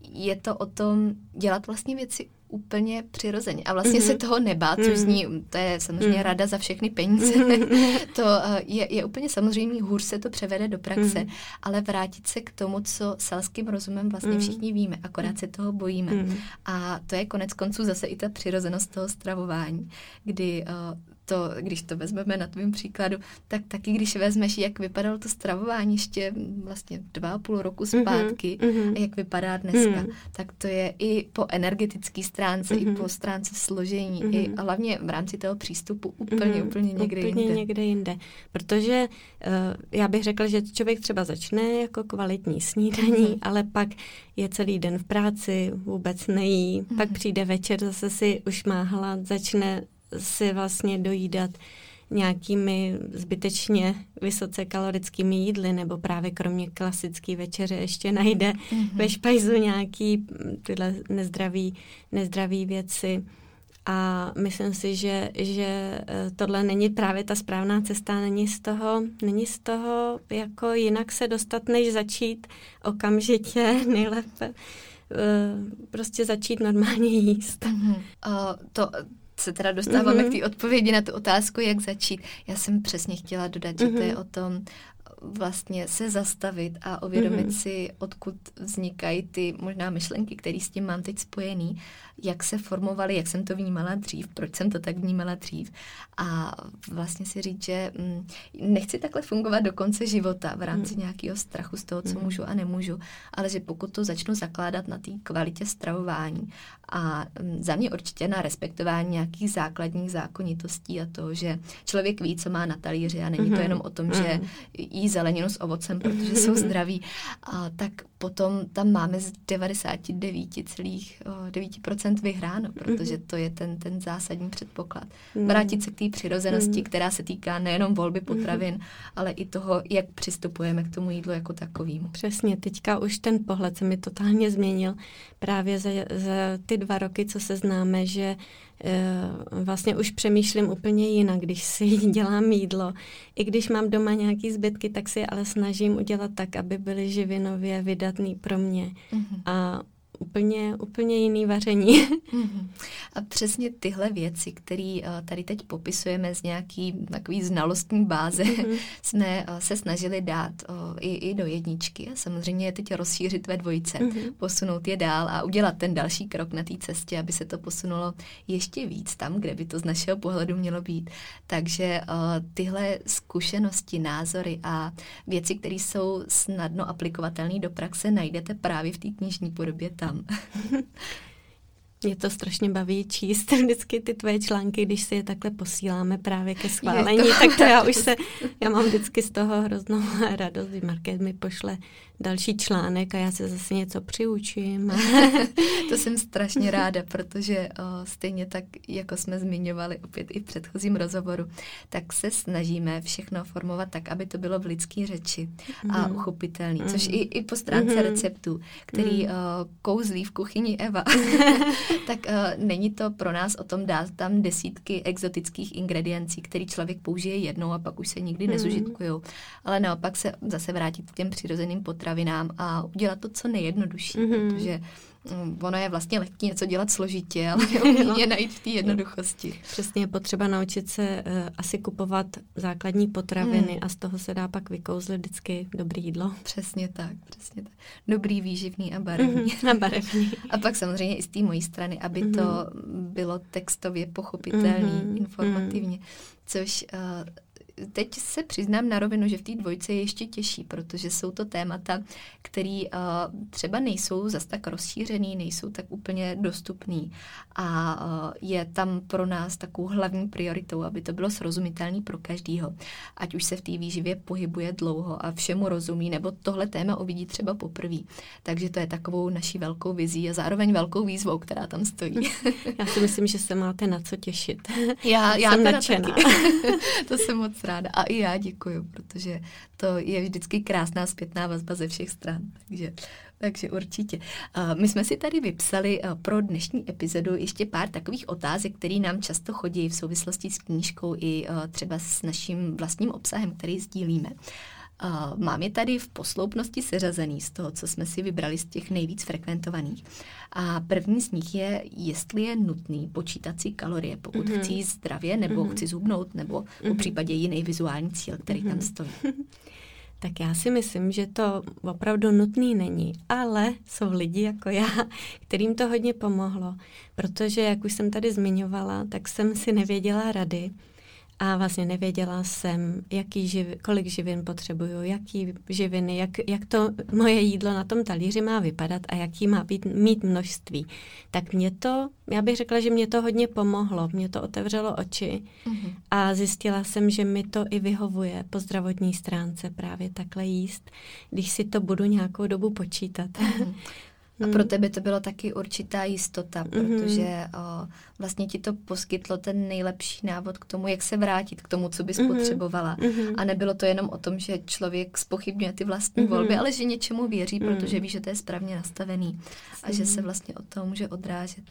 je to o tom dělat vlastně věci úplně přirozeně. A vlastně mm-hmm. se toho nebát, což zní, to je samozřejmě mm-hmm. rada za všechny peníze. Mm-hmm. to uh, je, je úplně samozřejmě, hůř se to převede do praxe, mm-hmm. ale vrátit se k tomu, co selským rozumem vlastně všichni víme, akorát se toho bojíme. Mm-hmm. A to je konec konců zase i ta přirozenost toho stravování, kdy uh, to, když to vezmeme na tvém příkladu, tak taky, když vezmeš, jak vypadalo to stravování ještě vlastně dva a půl roku mhm, zpátky mm-hmm. a jak vypadá dneska, mm-hmm. tak to je i po energetické stránce, mm-hmm. i mhm. po stránce složení, mm-hmm. i a hlavně v rámci toho přístupu úplně, mm-hmm. úplně někde úplně jinde. někde jinde. Protože uh, já bych řekla, že člověk třeba začne jako kvalitní snídaní, mm-hmm. ale pak je celý den v práci, vůbec nejí, mm-hmm. pak přijde večer, zase si už má hlad, začne si vlastně dojídat nějakými zbytečně vysoce kalorickými jídly, nebo právě kromě klasické večeře ještě najde mm-hmm. ve špajzu nějaký tyhle nezdravý, nezdravý věci. A myslím si, že, že eh, tohle není právě ta správná cesta, není z toho, není z toho jako jinak se dostat, než začít okamžitě nejlépe eh, prostě začít normálně jíst. Mm-hmm. Uh, to, se teda dostáváme mm-hmm. k té odpovědi na tu otázku, jak začít. Já jsem přesně chtěla dodat, mm-hmm. že to je mhm. o tom vlastně se zastavit a uvědomit mm-hmm. si, odkud vznikají ty možná myšlenky, které s tím mám teď spojený, jak se formovaly, jak jsem to vnímala dřív, proč jsem to tak vnímala dřív a vlastně si říct, že hm, nechci takhle fungovat do konce života v rámci mm. nějakého strachu z toho, co mm. můžu a nemůžu, ale že pokud to začnu zakládat na té kvalitě stravování a hm, za mě určitě na respektování nějakých základních zákonitostí a to, že člověk ví, co má na talíři a není mm. to mhm. jenom o tom, že mhm. jí zeleninu s ovocem, protože jsou zdraví, a tak potom tam máme z 99,9% vyhráno, protože to je ten, ten zásadní předpoklad. Mm. Vrátit se k té přirozenosti, mm. která se týká nejenom volby potravin, ale i toho, jak přistupujeme k tomu jídlu jako takovému. Přesně, teďka už ten pohled se mi totálně změnil právě za, za ty dva roky, co se známe, že Eh, vlastně už přemýšlím úplně jinak, když si dělám jídlo. I když mám doma nějaký zbytky, tak si ale snažím udělat tak, aby byly živinově vydatný pro mě. Mm-hmm. A úplně, úplně jiný vaření. Mm-hmm. A přesně tyhle věci, které uh, tady teď popisujeme z nějaký takový znalostní báze, mm-hmm. jsme uh, se snažili dát uh, i, i do jedničky a samozřejmě je teď rozšířit ve dvojce, mm-hmm. posunout je dál a udělat ten další krok na té cestě, aby se to posunulo ještě víc tam, kde by to z našeho pohledu mělo být. Takže tyhle zkušenosti, názory a věci, které jsou snadno aplikovatelné do praxe, najdete právě v té knižní podobě tam. Mě to strašně baví číst vždycky ty tvoje články, když si je takhle posíláme právě ke schválení, to... tak to já už se, já mám vždycky z toho hroznou radost, kdy Market mi pošle další článek a já se zase něco přiučím. to jsem strašně ráda, protože o, stejně tak, jako jsme zmiňovali opět i v předchozím rozhovoru, tak se snažíme všechno formovat tak, aby to bylo v lidské řeči a mhm. uchopitelný, mm. což i, i po stránce mm. receptů, který mm. o, kouzlí v kuchyni Eva, tak o, není to pro nás o tom dát tam desítky exotických ingrediencí, který člověk použije jednou a pak už se nikdy mm. nezužitkují, ale naopak se zase vrátit k těm přirozeným potravám potravinám a udělat to co nejjednodušší, mm-hmm. protože mm, ono je vlastně lehký něco dělat složitě, ale je je najít v té jednoduchosti. Přesně je potřeba naučit se uh, asi kupovat základní potraviny hmm. a z toho se dá pak vykouzlit vždycky dobrý jídlo. Přesně tak, přesně tak. Dobrý, výživný a barevný. Mm-hmm. A barevný. a pak samozřejmě i z té mojí strany, aby mm-hmm. to bylo textově pochopitelný, mm-hmm. informativně, což uh, teď se přiznám na rovinu, že v té dvojce je ještě těžší, protože jsou to témata, které uh, třeba nejsou zas tak rozšířený, nejsou tak úplně dostupný. A uh, je tam pro nás takovou hlavní prioritou, aby to bylo srozumitelné pro každýho. Ať už se v té výživě pohybuje dlouho a všemu rozumí, nebo tohle téma uvidí třeba poprvé. Takže to je takovou naší velkou vizí a zároveň velkou výzvou, která tam stojí. Já si myslím, že se máte na co těšit. Já, já jsem nadšená. to jsem moc ráda. A i já děkuju, protože to je vždycky krásná zpětná vazba ze všech stran. Takže, takže určitě. My jsme si tady vypsali pro dnešní epizodu ještě pár takových otázek, které nám často chodí v souvislosti s knížkou i třeba s naším vlastním obsahem, který sdílíme. Uh, mám je tady v posloupnosti seřazený z toho, co jsme si vybrali z těch nejvíc frekventovaných. A první z nich je, jestli je nutný počítat si kalorie, pokud mm-hmm. chci jíst zdravě, nebo mm-hmm. chci zubnout, nebo mm-hmm. po případě jiný vizuální cíl, který mm-hmm. tam stojí. Tak já si myslím, že to opravdu nutný není, ale jsou lidi jako já, kterým to hodně pomohlo, protože, jak už jsem tady zmiňovala, tak jsem si nevěděla rady a vlastně nevěděla jsem, jaký živ, kolik živin potřebuju, jaký živiny, jak, jak to moje jídlo na tom talíři má vypadat a jaký má být, mít množství. Tak mě to, já bych řekla, že mě to hodně pomohlo, mě to otevřelo oči mm-hmm. a zjistila jsem, že mi to i vyhovuje po zdravotní stránce právě takhle jíst, když si to budu nějakou dobu počítat. Mm-hmm. A pro hmm. tebe to bylo taky určitá jistota, protože o, vlastně ti to poskytlo ten nejlepší návod k tomu, jak se vrátit k tomu, co bys mm-hmm. potřebovala. Mm-hmm. A nebylo to jenom o tom, že člověk spochybňuje ty vlastní mm-hmm. volby, ale že něčemu věří, mm-hmm. protože ví, že to je správně nastavený a že se vlastně od toho může odrážet.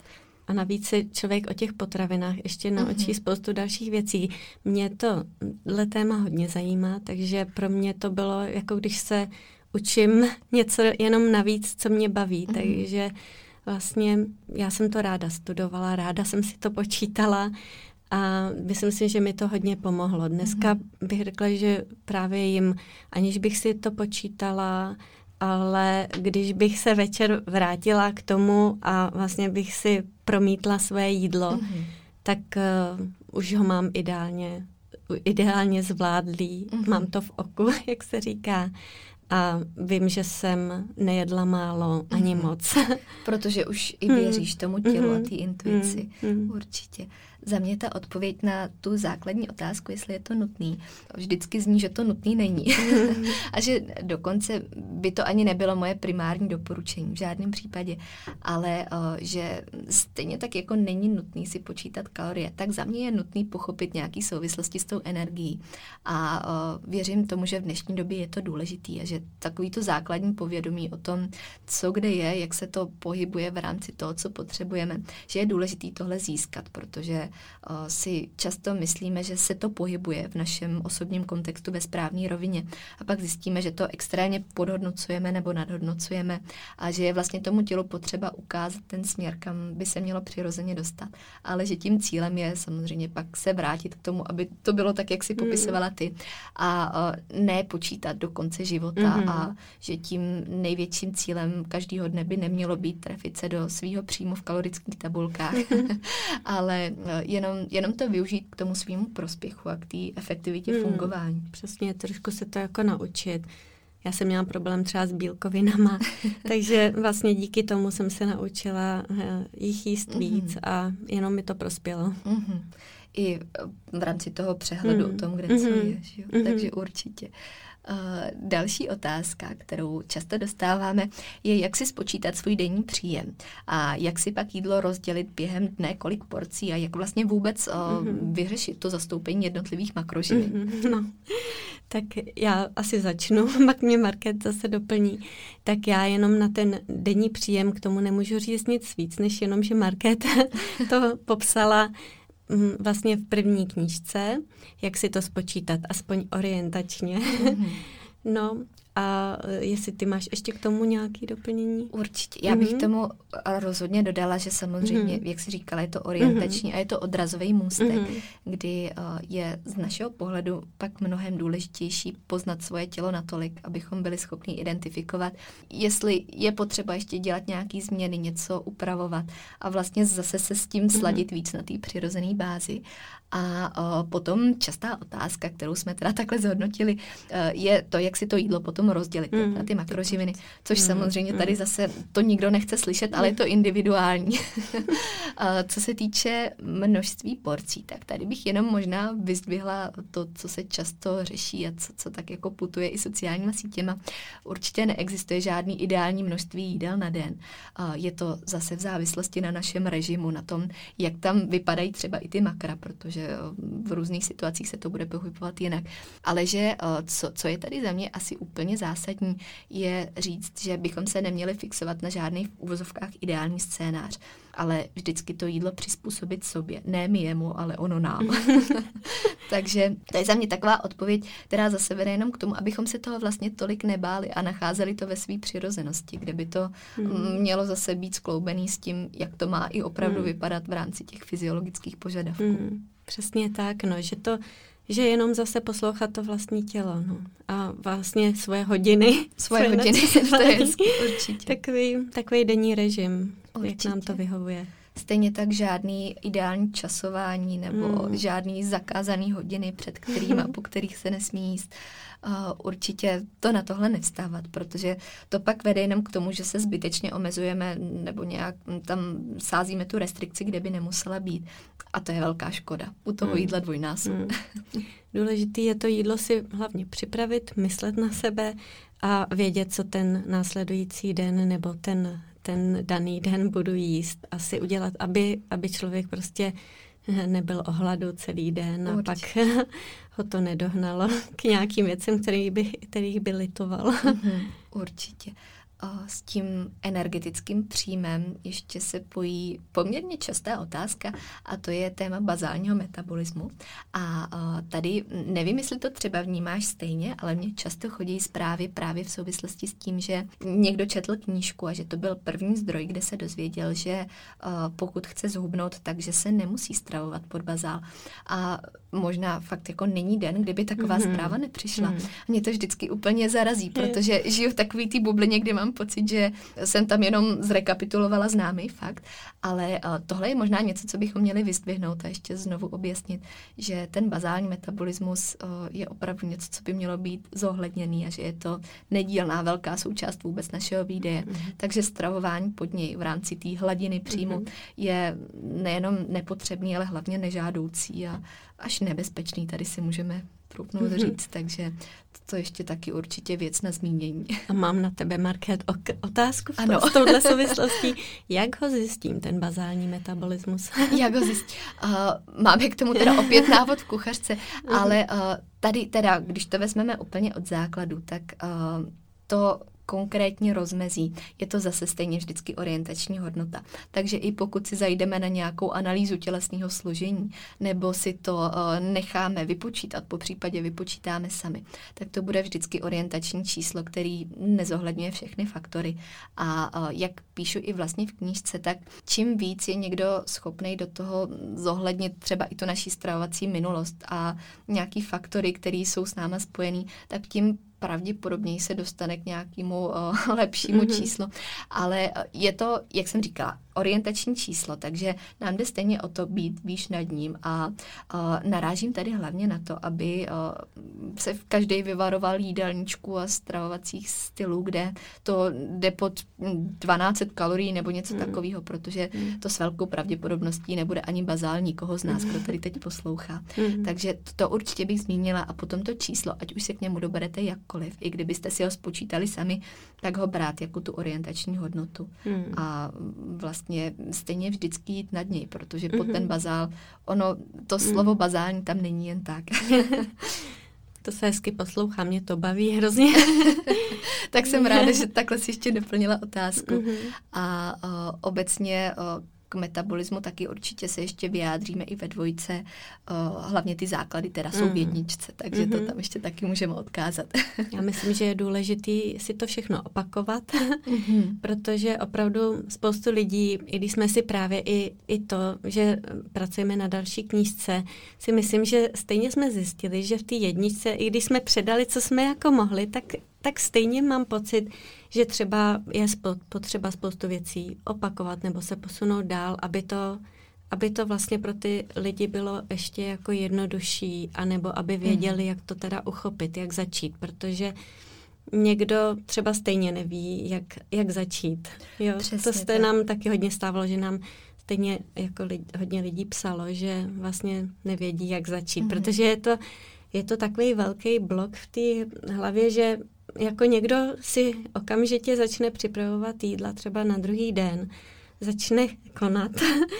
A navíc se člověk o těch potravinách ještě naučí mm-hmm. spoustu dalších věcí. Mě to téma hodně zajímá, takže pro mě to bylo jako když se učím něco jenom navíc, co mě baví, mm-hmm. takže vlastně já jsem to ráda studovala, ráda jsem si to počítala a myslím si, že mi to hodně pomohlo. Dneska mm-hmm. bych řekla, že právě jim, aniž bych si to počítala, ale když bych se večer vrátila k tomu a vlastně bych si promítla své jídlo, mm-hmm. tak uh, už ho mám ideálně, ideálně zvládlý, mm-hmm. mám to v oku, jak se říká a vím, že jsem nejedla málo ani mm. moc. Protože už i věříš tomu tělu mm. a té intuici. Mm. Určitě. Za mě ta odpověď na tu základní otázku, jestli je to nutný, vždycky zní, že to nutný není. a že dokonce by to ani nebylo moje primární doporučení v žádném případě. Ale o, že stejně tak jako není nutný si počítat kalorie, tak za mě je nutný pochopit nějaký souvislosti s tou energií. A o, věřím tomu, že v dnešní době je to důležitý a že takový to základní povědomí o tom, co kde je, jak se to pohybuje v rámci toho, co potřebujeme, že je důležitý tohle získat, protože si často myslíme, že se to pohybuje v našem osobním kontextu ve správné rovině. A pak zjistíme, že to extrémně podhodnocujeme nebo nadhodnocujeme a že je vlastně tomu tělu potřeba ukázat ten směr, kam by se mělo přirozeně dostat. Ale že tím cílem je samozřejmě pak se vrátit k tomu, aby to bylo tak, jak si popisovala ty. A ne počítat do konce života mm-hmm. a že tím největším cílem každého dne by nemělo být trefit se do svého příjmu v kalorických tabulkách, ale jenom, jenom to využít k tomu svýmu prospěchu a k té efektivitě hmm, fungování. Přesně, trošku se to jako naučit. Já jsem měla problém třeba s bílkovinama, takže vlastně díky tomu jsem se naučila eh, jich jíst mm-hmm. víc a jenom mi to prospělo. Mm-hmm. I v rámci toho přehledu mm-hmm. o tom, kde mm-hmm. co ješ. Jo? Mm-hmm. Takže určitě. Uh, další otázka, kterou často dostáváme, je, jak si spočítat svůj denní příjem a jak si pak jídlo rozdělit během dne, kolik porcí a jak vlastně vůbec mm-hmm. vyřešit to zastoupení jednotlivých makroživin. Mm-hmm. No. Tak já asi začnu, pak mě Market zase doplní. Tak já jenom na ten denní příjem k tomu nemůžu říct nic víc, než jenom, že Market to popsala vlastně v první knížce, jak si to spočítat, aspoň orientačně. Mm-hmm. No a e, jestli ty máš ještě k tomu nějaké doplnění? Určitě. Já bych mm-hmm. tomu rozhodně dodala, že samozřejmě, mm-hmm. jak jsi říkala, je to orientační mm-hmm. a je to odrazový můstek, mm-hmm. kdy uh, je z našeho pohledu pak mnohem důležitější poznat svoje tělo natolik, abychom byli schopni identifikovat, jestli je potřeba ještě dělat nějaké změny, něco upravovat a vlastně zase se s tím sladit mm-hmm. víc na té přirozené bázi. A potom častá otázka, kterou jsme teda takhle zhodnotili, je to, jak si to jídlo potom rozdělit mm. na ty makroživiny, což mm. samozřejmě tady zase to nikdo nechce slyšet, ale je to individuální. uh, co se týče množství porcí, tak tady bych jenom možná vyzdvihla to, co se často řeší a co, co tak jako putuje i sociálníma sítěma. Určitě neexistuje žádný ideální množství jídel na den. Je to zase v závislosti na našem režimu, na tom, jak tam vypadají třeba i ty makra, protože Eh, v různých situacích se to bude pohybovat jinak. Ale že eh, co, co je tady za mě asi úplně úplně zásadní, je říct, že bychom se neměli fixovat na žádný v úvozovkách ideální scénář, ale vždycky to jídlo přizpůsobit sobě. Ne mi jemu, ale ono nám. Takže to je za mě taková odpověď, která zase vede jenom k tomu, abychom se toho vlastně tolik nebáli a nacházeli to ve své přirozenosti, kde by to hmm. mělo zase být skloubený s tím, jak to má i opravdu hmm. vypadat v rámci těch fyziologických požadavků. Hmm. Přesně tak, no, že to že jenom zase poslouchat to vlastní tělo, no. A vlastně svoje hodiny. Svoje hodiny, to je hezky, určitě. Takový, takový denní režim, určitě. jak nám to vyhovuje. Stejně tak žádný ideální časování nebo mm. žádný zakázaný hodiny, před kterými a po kterých se nesmí jíst. Uh, určitě to na tohle nevstávat, protože to pak vede jenom k tomu, že se zbytečně omezujeme nebo nějak tam sázíme tu restrikci, kde by nemusela být. A to je velká škoda. U toho mm. jídla dvojnásob. Mm. Důležitý je to jídlo si hlavně připravit, myslet na sebe a vědět, co ten následující den nebo ten ten daný den budu jíst. Asi udělat, aby, aby člověk prostě nebyl ohladu celý den a Určitě. pak ho to nedohnalo k nějakým věcem, který by, kterých by litoval. Mm-hmm. Určitě s tím energetickým příjmem ještě se pojí poměrně častá otázka a to je téma bazálního metabolismu. A tady nevím, jestli to třeba vnímáš stejně, ale mně často chodí zprávy právě v souvislosti s tím, že někdo četl knížku a že to byl první zdroj, kde se dozvěděl, že pokud chce zhubnout, takže se nemusí stravovat pod bazál. A možná fakt jako není den, kdyby taková mm-hmm. zpráva nepřišla. Mm-hmm. Mě to vždycky úplně zarazí, protože žiju v takový té bublině, kdy mám pocit, že jsem tam jenom zrekapitulovala známý fakt, ale tohle je možná něco, co bychom měli vyzdvihnout a ještě znovu objasnit, že ten bazální metabolismus je opravdu něco, co by mělo být zohledněný a že je to nedílná velká součást vůbec našeho výdeje. Mm-hmm. Takže stravování pod něj v rámci té hladiny příjmu mm-hmm. je nejenom nepotřebný, ale hlavně nežádoucí a až nebezpečný, tady si můžeme troufnout mm-hmm. říct, takže to ještě taky určitě věc na zmínění. A mám na tebe, Market, otázku v, ano. To, v touhle souvislosti. Jak ho zjistím, ten bazální metabolismus? Jak ho zjistím? Uh, máme k tomu teda opět návod v kuchařce, mm-hmm. ale uh, tady teda, když to vezmeme úplně od základu, tak uh, to konkrétně rozmezí, je to zase stejně vždycky orientační hodnota. Takže i pokud si zajdeme na nějakou analýzu tělesného složení, nebo si to uh, necháme vypočítat, po případě vypočítáme sami, tak to bude vždycky orientační číslo, který nezohledňuje všechny faktory. A uh, jak píšu i vlastně v knížce, tak čím víc je někdo schopný do toho zohlednit třeba i to naší stravovací minulost a nějaký faktory, které jsou s náma spojený, tak tím pravděpodobněji se dostane k nějakému uh, lepšímu mm-hmm. číslu. Ale je to, jak jsem říkala, orientační číslo, takže nám jde stejně o to být výš nad ním a uh, narážím tady hlavně na to, aby uh, se každý vyvaroval jídelníčku a stravovacích stylů, kde to jde pod 12 kalorií nebo něco mm. takového, protože mm. to s velkou pravděpodobností nebude ani bazální koho z nás, kdo tady teď poslouchá. Mm. Takže to, to určitě bych zmínila a potom to číslo, ať už se k němu doberete jakkoliv, i kdybyste si ho spočítali sami, tak ho brát jako tu orientační hodnotu. Mm. A vlastně vlastně stejně vždycky jít nad něj, protože mm-hmm. pod ten mhm. bazál, ono, to mhm. slovo mm. bazální tam není jen tak. to se hezky poslouchá, mě to baví hrozně. tak jsem ráda, že takhle si ještě doplnila otázku. Mm-hmm. A o, obecně o, k metabolismu taky určitě se ještě vyjádříme i ve dvojce. hlavně ty základy teda jsou v mm. jedničce, takže to tam ještě taky můžeme odkázat. Já myslím, že je důležité si to všechno opakovat, mm-hmm. protože opravdu spoustu lidí, i když jsme si právě i, i to, že pracujeme na další knížce, si myslím, že stejně jsme zjistili, že v té jedničce, i když jsme předali, co jsme jako mohli, tak tak stejně mám pocit, že třeba je potřeba spoustu věcí opakovat nebo se posunout dál, aby to, aby to vlastně pro ty lidi bylo ještě jako jednodušší, anebo aby věděli, mm. jak to teda uchopit, jak začít, protože někdo třeba stejně neví, jak, jak začít. Jo? Přesně to se tak. nám taky hodně stávalo, že nám stejně jako lidi, hodně lidí psalo, že vlastně nevědí, jak začít, mm. protože je to, je to takový velký blok v té hlavě, že jako někdo si okamžitě začne připravovat jídla třeba na druhý den, začne konat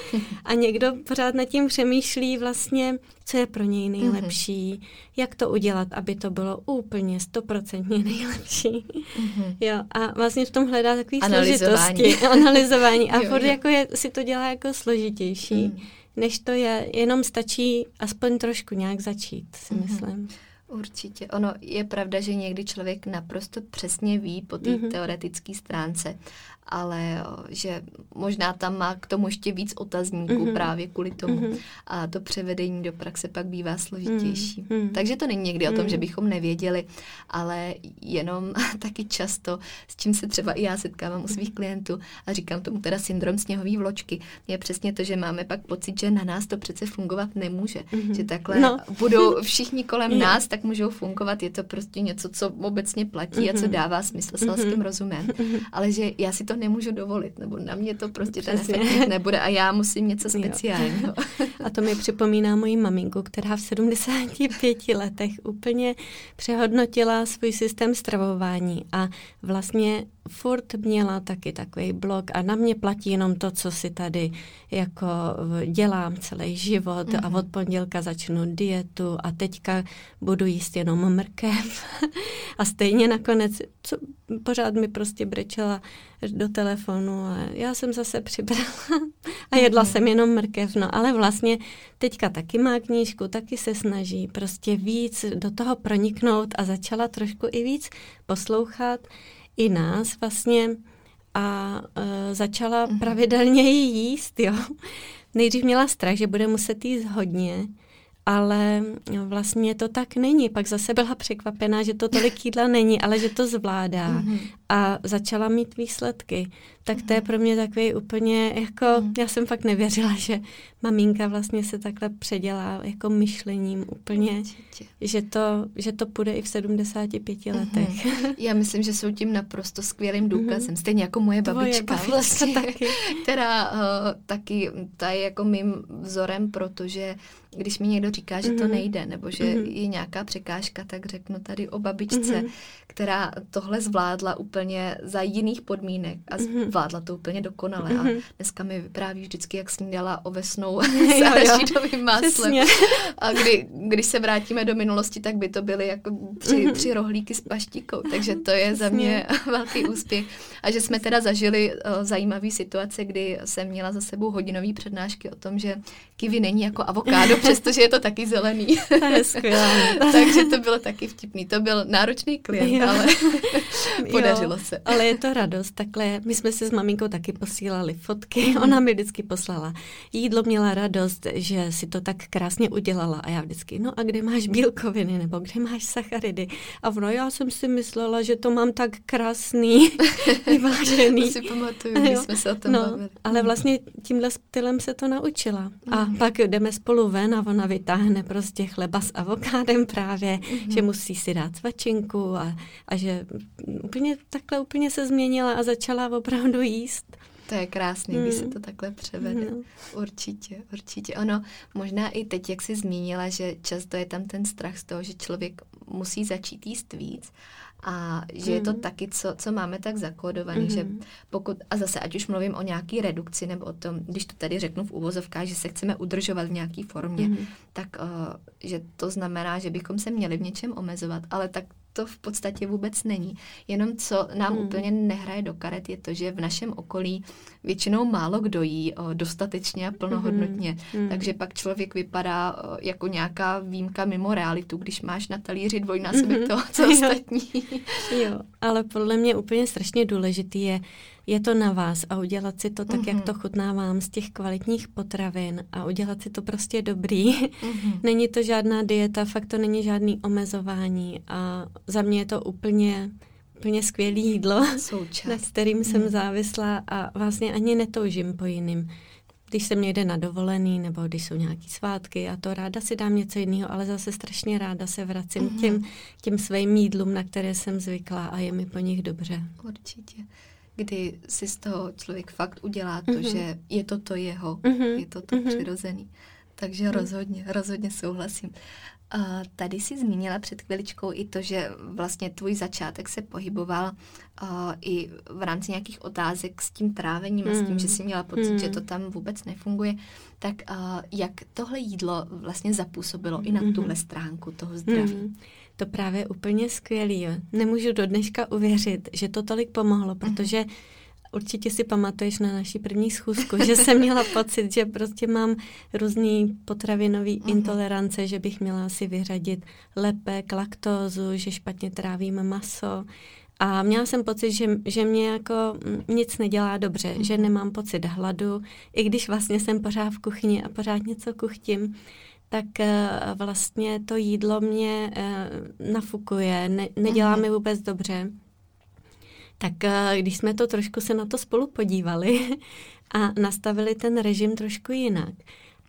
a někdo pořád nad tím přemýšlí vlastně, co je pro něj nejlepší, mm-hmm. jak to udělat, aby to bylo úplně stoprocentně nejlepší. Mm-hmm. Jo, a vlastně v tom hledá takový analyzování. složitosti, analyzování a furt jako je, si to dělá jako složitější, mm. než to je, jenom stačí aspoň trošku nějak začít, si mm-hmm. myslím. Určitě. Ono je pravda, že někdy člověk naprosto přesně ví po té mm-hmm. teoretické stránce, ale že možná tam má k tomu ještě víc otazníků mm-hmm. právě kvůli tomu. Mm-hmm. A to převedení do praxe pak bývá složitější. Mm-hmm. Takže to není někdy mm-hmm. o tom, že mhm. bychom nevěděli, ale jenom taky často, s čím se třeba i já setkávám u svých klientů a říkám tomu teda syndrom sněhové vločky, je přesně to, že máme pak pocit, že na nás to přece fungovat nemůže. Mm-hmm. Že takhle no. budou všichni kolem nás, tak můžou fungovat. Je to prostě něco, co obecně platí mm-hmm. a co mhm. dává smysl selským mm-hmm. rozumem. Mm-hmm. Ale že já si to to nemůžu dovolit, nebo na mě to prostě Přesně. ten efekt nebude a já musím něco speciálního. A to mi připomíná moji maminku, která v 75 letech úplně přehodnotila svůj systém stravování a vlastně furt měla taky takový blog a na mě platí jenom to, co si tady jako dělám celý život mm-hmm. a mhm. od pondělka začnu dietu a teďka budu jíst jenom mrkev. a stejně nakonec, co pořád mi prostě brečela do telefonu a já jsem zase přibrala a jedla mm-hmm. jsem jenom mrkev. No ale vlastně teďka taky má knížku, taky se snaží prostě víc do toho proniknout a začala trošku i víc poslouchat i nás vlastně a uh, začala mm-hmm. pravidelně jíst, jo. Nejdřív měla strach, že bude muset jíst hodně, ale vlastně to tak není. Pak zase byla překvapená, že to tolik jídla není, ale že to zvládá mm-hmm. a začala mít výsledky. Tak to je mhm. pro mě takový úplně jako, mm-hmm. já jsem fakt nevěřila, že maminka vlastně se takhle předělá jako myšlením úplně, že to, že to půjde i v 75 mm-hmm. letech. Já myslím, že jsou tím naprosto skvělým důkazem. Mm-hmm. Stejně jako moje babička, Tvoje vlastně, taky. která uh, taky, ta je jako mým vzorem, protože když mi někdo říká, že mm-hmm. to mhm. nejde, nebo že mm-hmm. je nějaká překážka, tak řeknu tady o babičce, mm-hmm. která tohle zvládla úplně za jiných podmínek a mm-hmm. Zvládla to úplně dokonale. Mm-hmm. A mhm. dneska mi vypráví vždycky, jak snídala ovesnou s arašidovým máslem. Přesně. A kdy, když se vrátíme do minulosti, tak by to byly jako tři, mm-hmm. tři rohlíky s paštikou. Takže to je za mě velký úspěch. A že jsme teda zažili uh, zajímavý situace, kdy jsem měla za sebou hodinové přednášky o tom, že kiwi není jako avokádo, přestože je to taky zelený. To je skvělé. Takže to bylo taky vtipný. To byl náročný klient, jo. ale podařilo se. Ale je to radost. Takhle, my jsme si s maminkou taky posílali fotky. Ona mi vždycky poslala. Jídlo měla radost, že si to tak krásně udělala. A já vždycky, no a kde máš bílkoviny, nebo kde máš sacharidy? A ono, já jsem si myslela, že to mám tak krásný, vyvážený. To si pamatuju, když jsme se o tom no, bavili. Ale vlastně tímhle stylem se to naučila. A mm. pak jdeme spolu ven a ona vytáhne prostě chleba s avokádem právě, mm-hmm. že musí si dát svačinku a, a že úplně takhle úplně se změnila a začala opravdu jíst. To je krásný, mm. když se to takhle převede. Mm. Určitě, určitě. Ono, možná i teď, jak jsi zmínila, že často je tam ten strach z toho, že člověk musí začít jíst víc a že mm. je to hmm. taky, co, co máme tak zakódovaný, mm. že hmm. pokud, a zase ať už mluvím o nějaký redukci, nebo o tom, když to tady řeknu v úvozovkách, že se chceme udržovat v nějaké formě, mm. tak uh, že to znamená, že bychom se měli v něčem omezovat, ale tak to v podstatě vůbec není. Jenom co nám hmm. úplně nehraje do karet je to, že v našem okolí většinou málo kdo jí o, dostatečně a plnohodnotně. Hmm. Takže pak člověk vypadá o, jako nějaká výjimka mimo realitu, když máš na talíři dvojnásobek hmm. toho, co ostatní. jo, ale podle mě úplně strašně důležitý je je to na vás a udělat si to tak, mm-hmm. jak mhm. to chutná vám z těch kvalitních potravin a udělat si to prostě dobrý. Mm-hmm. není to žádná dieta, fakt to není žádný omezování a za mě je to úplně úplně skvělé jídlo, Součas. nad kterým mm. jsem mhm. závislá a vlastně ani netoužím po jiným. Když jsem někde na dovolený nebo když jsou nějaký svátky a to ráda si dám něco jiného, ale zase strašně ráda se vracím mm-hmm. těm, těm svým jídlům, na které jsem zvyklá a je mi po nich dobře. Určitě kdy si z toho člověk fakt udělá to, mm-hmm. že je to to jeho, mm-hmm. je to to mm-hmm. přirozený. Takže mm-hmm. rozhodně, rozhodně souhlasím. Tady si zmínila před chviličkou i to, že vlastně tvůj začátek se pohyboval uh, i v rámci nějakých otázek s tím trávením mm. a s tím, že jsi měla pocit, mm. že to tam vůbec nefunguje. Tak uh, jak tohle jídlo vlastně zapůsobilo mm. i na tuhle stránku toho zdraví? Mm. To právě úplně skvělý. Jo. Nemůžu do dneška uvěřit, že to tolik pomohlo, protože mm Určitě si pamatuješ na naší první schůzku, že jsem měla pocit, že prostě mám různý potravinový uh-huh. intolerance, že bych měla si vyřadit lepek, laktózu, že špatně trávím maso. A měla jsem pocit, že, že mě jako nic nedělá dobře, uh-huh. že nemám pocit hladu, i když vlastně jsem pořád v kuchyni a pořád něco kuchtím tak uh, vlastně to jídlo mě uh, nafukuje, ne, nedělá uh-huh. mi vůbec dobře tak eh, když jsme to trošku se na to spolu podívali a nastavili ten režim trošku jinak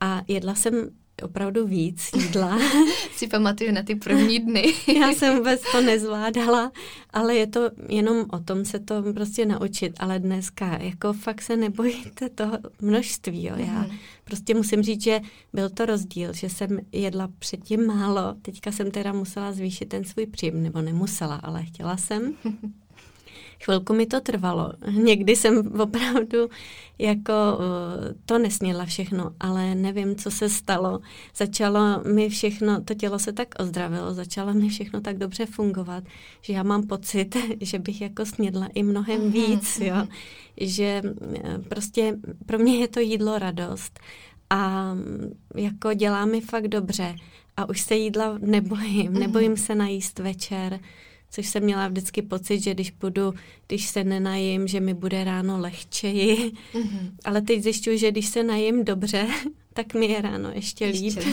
a jedla jsem opravdu víc jídla. si pamatuju na ty první dny. Já jsem vůbec to nezvládala, ale je to jenom o tom se to prostě naučit. Ale dneska jako fakt se nebojíte toho množství. Jo. Já mm. prostě musím říct, že byl to rozdíl, že jsem jedla předtím málo. Teďka jsem teda musela zvýšit ten svůj příjem, nebo nemusela, ale chtěla jsem. Chvilku mi to trvalo. Někdy jsem opravdu jako eh, to nesněla všechno, ale nevím, co se stalo. Začalo mi všechno, to tělo se tak ozdravilo, začalo mi všechno tak dobře fungovat, že já mám pocit, že bych jako snědla i mnohem mhm, víc, jo. Mhm. Že eh, prostě pro mě je to jídlo radost a mm, jako dělá mi fakt dobře a už se jídla nebojím, mhm. nebojím se najíst večer, což jsem měla vždycky pocit, že když budu, když se nenajím, že mi bude ráno lehčeji. Mm-hmm. Ale teď zjišťuju, že když se najím dobře, tak mi je ráno ještě líp. Ještě.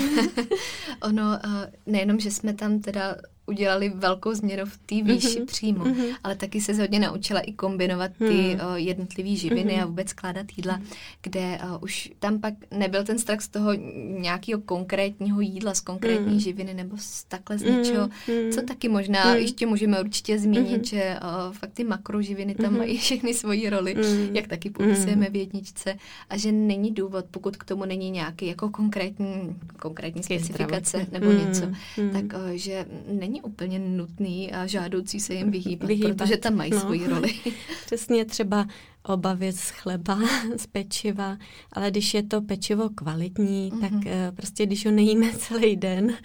ono, uh, nejenom, že jsme tam teda udělali velkou změnu v té výši mm-hmm. příjmu, mm-hmm. ale taky se hodně naučila i kombinovat ty mm. uh, jednotlivé živiny mm-hmm. a vůbec skládat jídla, kde uh, už tam pak nebyl ten strach z toho nějakého konkrétního jídla, z konkrétní mm. živiny nebo z takhle z něčeho, mm. co taky možná mm. ještě můžeme určitě zmínit, mm. že uh, fakt ty makroživiny tam mm. mají všechny svoji roli, mm. jak taky popisujeme mm. v jedničce a že není důvod, pokud k tomu není nějaký jako konkrétní, konkrétní specifikace nebo mm. něco, mm. tak uh, že není úplně nutný a žádoucí se jim vyhýbat, vyhýbat. protože tam mají no. svoji roli. Přesně třeba obavit z chleba, z pečiva, ale když je to pečivo kvalitní, mm-hmm. tak uh, prostě když ho nejíme celý den,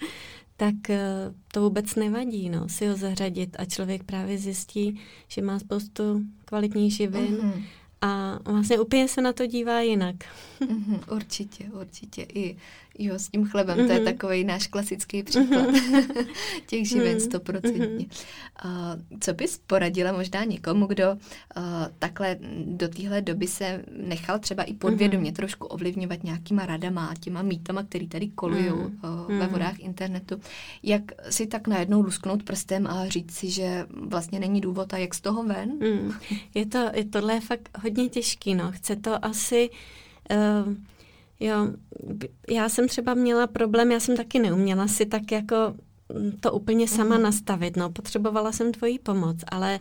tak uh, to vůbec nevadí, no, si ho zařadit a člověk právě zjistí, že má spoustu kvalitních živin mm-hmm. a vlastně úplně se na to dívá jinak. Mm-hmm, určitě, určitě. I Jo, s tím chlebem, mm-hmm. to je mhm. takový náš klasický příklad mm-hmm. těch živin mhm. stoprocentně. Mm-hmm. Uh, co bys poradila možná někomu, kdo uh, takhle do téhle doby se nechal třeba i podvědomě mm-hmm. trošku ovlivňovat nějakýma radama a těma mýtama, který tady kolují mm-hmm. uh, ve mhm. vodách internetu, jak si tak najednou lusknout prstem a říct si, že vlastně není důvod a jak z toho ven? Mm. Je to, je tohle je fakt hodně těžký, no. Chce to asi... Uh, Jo, já jsem třeba měla problém, já jsem taky neuměla si tak jako mm, to úplně sama mm. nastavit, no, potřebovala jsem tvoji pomoc, ale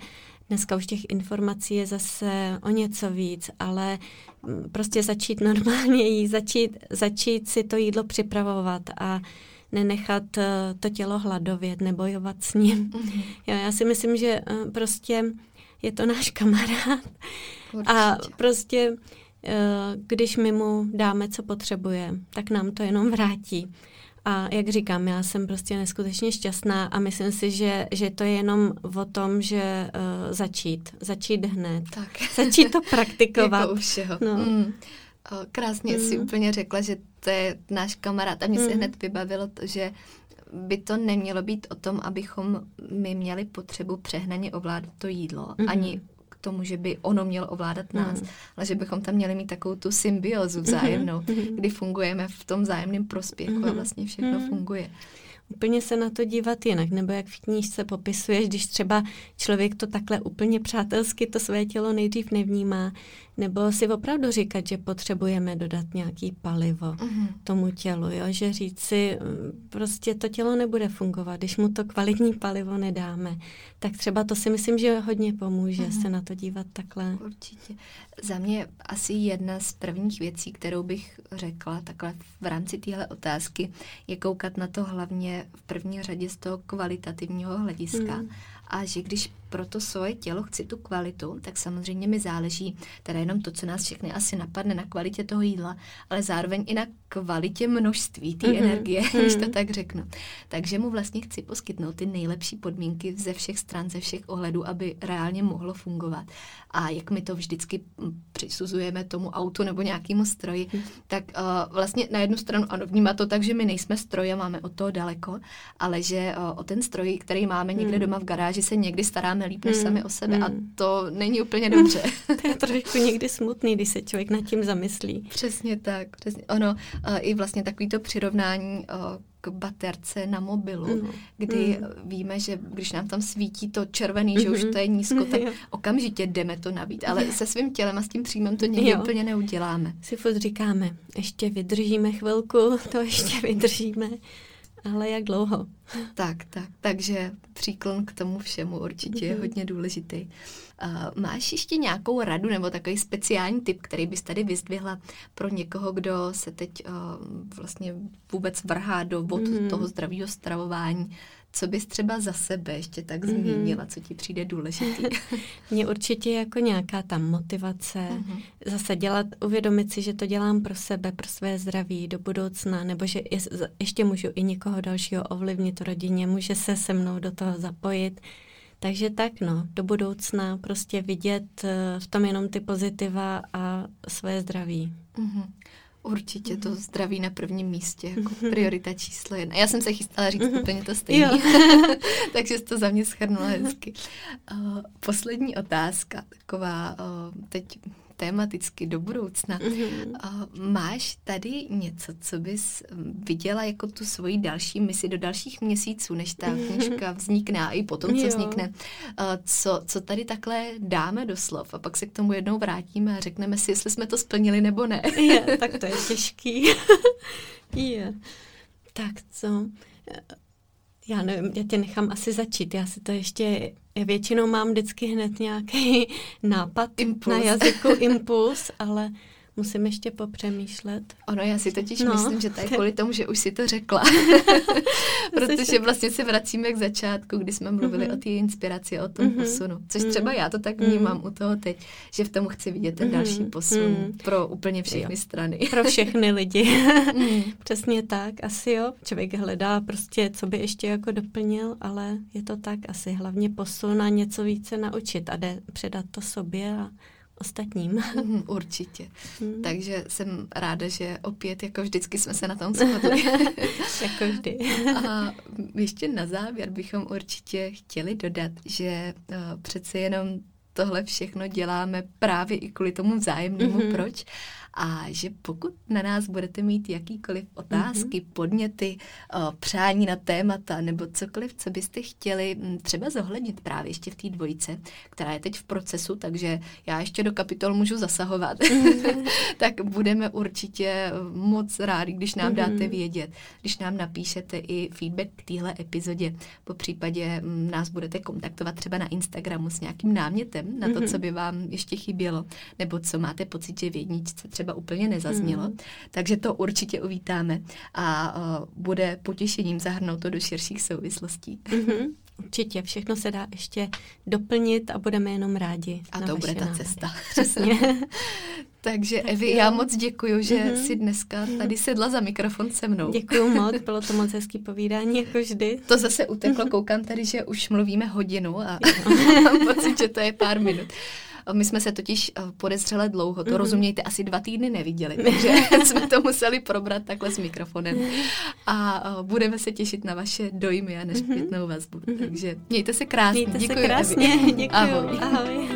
dneska už těch informací je zase o něco víc, ale mm, prostě začít normálně jí, začít, začít si to jídlo připravovat a nenechat eh, to tělo hladovět, nebojovat s ním. Mm. Jo, já si myslím, že eh, prostě je to náš kamarád Určitě. a prostě když my mu dáme, co potřebuje, tak nám to jenom vrátí. A jak říkám, já jsem prostě neskutečně šťastná a myslím si, že, že to je jenom o tom, že uh, začít, začít hned, tak. začít to praktikovat. jako u všeho. No. Mm. Krásně mm. si úplně řekla, že to je náš kamarád a mně mm. se hned vybavilo to, že by to nemělo být o tom, abychom my měli potřebu přehnaně ovládat to jídlo, mm. ani tomu, že by ono mělo ovládat nás, mm. ale že bychom tam měli mít takovou tu symbiozu vzájemnou, mm. kdy fungujeme v tom vzájemném prospěchu mm. a vlastně všechno mm. funguje úplně se na to dívat jinak, nebo jak v knížce popisuješ, když třeba člověk to takhle úplně přátelsky to své tělo nejdřív nevnímá, nebo si opravdu říkat, že potřebujeme dodat nějaký palivo mm-hmm. tomu tělu, jo? že říct si, prostě to tělo nebude fungovat, když mu to kvalitní palivo nedáme, tak třeba to si myslím, že hodně pomůže mm-hmm. se na to dívat takhle. Určitě. Za mě asi jedna z prvních věcí, kterou bych řekla takhle v rámci téhle otázky, je koukat na to hlavně v první řadě z toho kvalitativního hlediska. Mm a že když pro to svoje tělo chci tu kvalitu, tak samozřejmě mi záleží teda jenom to, co nás všechny asi napadne na kvalitě toho jídla, ale zároveň i na kvalitě množství té mm-hmm. energie, mm-hmm. když to tak řeknu. Takže mu vlastně chci poskytnout ty nejlepší podmínky ze všech stran, ze všech ohledů, aby reálně mohlo fungovat. A jak my to vždycky přisuzujeme tomu autu nebo nějakému stroji, mm. tak uh, vlastně na jednu stranu ano, vnímá to tak, že my nejsme stroje, máme od toho daleko, ale že uh, o ten stroj, který máme někde mm. doma v garáži, se někdy staráme líp než mm. sami o sebe mm. a to není úplně dobře. to je trošku někdy smutný, když se člověk nad tím zamyslí. Přesně tak. Přesně. Ono uh, i vlastně takovýto přirovnání uh, k baterce na mobilu, mm. kdy mm. víme, že když nám tam svítí to červený, mm-hmm. že už to je nízko, tak okamžitě jdeme to nabít. Ale se svým tělem a s tím příjmem to někdy jo. úplně neuděláme. Si furt říkáme, ještě vydržíme chvilku, to ještě vydržíme. Ale jak dlouho? Tak, tak. Takže příklon k tomu všemu určitě je mhm. hodně důležitý. Uh, máš ještě nějakou radu nebo takový speciální tip, který bys tady vyzdvihla pro někoho, kdo se teď uh, vlastně vůbec vrhá do vod mm. toho zdravého stravování? Co bys třeba za sebe ještě tak mm-hmm. zmínila, co ti přijde důležitý? Mně určitě jako nějaká tam motivace, mm-hmm. zase dělat, uvědomit si, že to dělám pro sebe, pro své zdraví do budoucna, nebo že je, ještě můžu i někoho dalšího ovlivnit rodině, může se se mnou do toho zapojit. Takže tak, no, do budoucna prostě vidět eh, v tom jenom ty pozitiva a své zdraví. Mm-hmm. Určitě to mhm. zdraví na prvním místě, jako mhm. priorita číslo jedna. Já jsem se chystala říct mm-hmm. úplně to stejné, takže jsi to za mě schrnula hezky. Uh, poslední otázka, taková uh, teď tématicky do budoucna. Mm-hmm. Máš tady něco, co bys viděla jako tu svoji další misi do dalších měsíců, než ta mm-hmm. knižka vznikne a i potom, co jo. vznikne, co, co tady takhle dáme do slov a pak se k tomu jednou vrátíme a řekneme si, jestli jsme to splnili nebo ne. Je, tak to je těžký. je. Tak co? Já nevím, já tě nechám asi začít. Já si to ještě, já většinou mám vždycky hned nějaký nápad impuls. na jazyku, impuls, ale musím ještě popřemýšlet. Ono, já si totiž no. myslím, že to je kvůli tomu, že už si to řekla. Protože vlastně se vracíme k začátku, kdy jsme mluvili mm-hmm. o té inspiraci, o tom mm-hmm. posunu. Což mm-hmm. třeba já to tak vnímám mm-hmm. u toho teď, že v tom chci vidět ten další posun mm-hmm. pro úplně všechny jo. strany. pro všechny lidi. Přesně tak, asi jo. Člověk hledá prostě, co by ještě jako doplnil, ale je to tak asi hlavně posun a něco více naučit a jde předat to sobě a ostatním. Mm, určitě. Mm. Takže jsem ráda, že opět, jako vždycky, jsme se na tom shodli. jako vždy. A ještě na závěr bychom určitě chtěli dodat, že uh, přece jenom tohle všechno děláme právě i kvůli tomu vzájemnému mm-hmm. proč a že pokud na nás budete mít jakýkoliv otázky, mm-hmm. podněty, přání na témata nebo cokoliv, co byste chtěli třeba zohlednit právě ještě v té dvojice, která je teď v procesu, takže já ještě do kapitol můžu zasahovat, mm-hmm. tak budeme určitě e, moc rádi, když nám mm-hmm. dáte vědět, když nám napíšete i feedback k téhle epizodě, po případě nás budete kontaktovat třeba na Instagramu s nějakým námětem na to, mm-hmm. co by vám ještě chybělo, nebo co máte pocit, že v jedničce třeba třeba úplně nezaznělo. Hmm. Takže to určitě uvítáme a uh, bude potěšením zahrnout to do širších souvislostí. Mm-hmm. Určitě, všechno se dá ještě doplnit a budeme jenom rádi. A to bude ta návrhy. cesta. Přesně. Takže tak Evi, jo. já moc děkuji, že mm-hmm. jsi dneska tady sedla za mikrofon se mnou. Děkuji moc, bylo to moc hezký povídání, jako vždy. To zase uteklo, koukám tady, že už mluvíme hodinu a mám pocit, že to je pár minut. My jsme se totiž eh, podezřele dlouho, to mm-hmm. rozumějte, asi dva týdny neviděli, takže jsme to museli probrat takhle s mikrofonem. A eh, budeme se těšit na vaše dojmy a nešpětnou mhm. vazbu. Mm-hmm. Takže mějte se krásně. Mějte Děkuji, se krásně. Děkuji. Ahoj. Ahoj.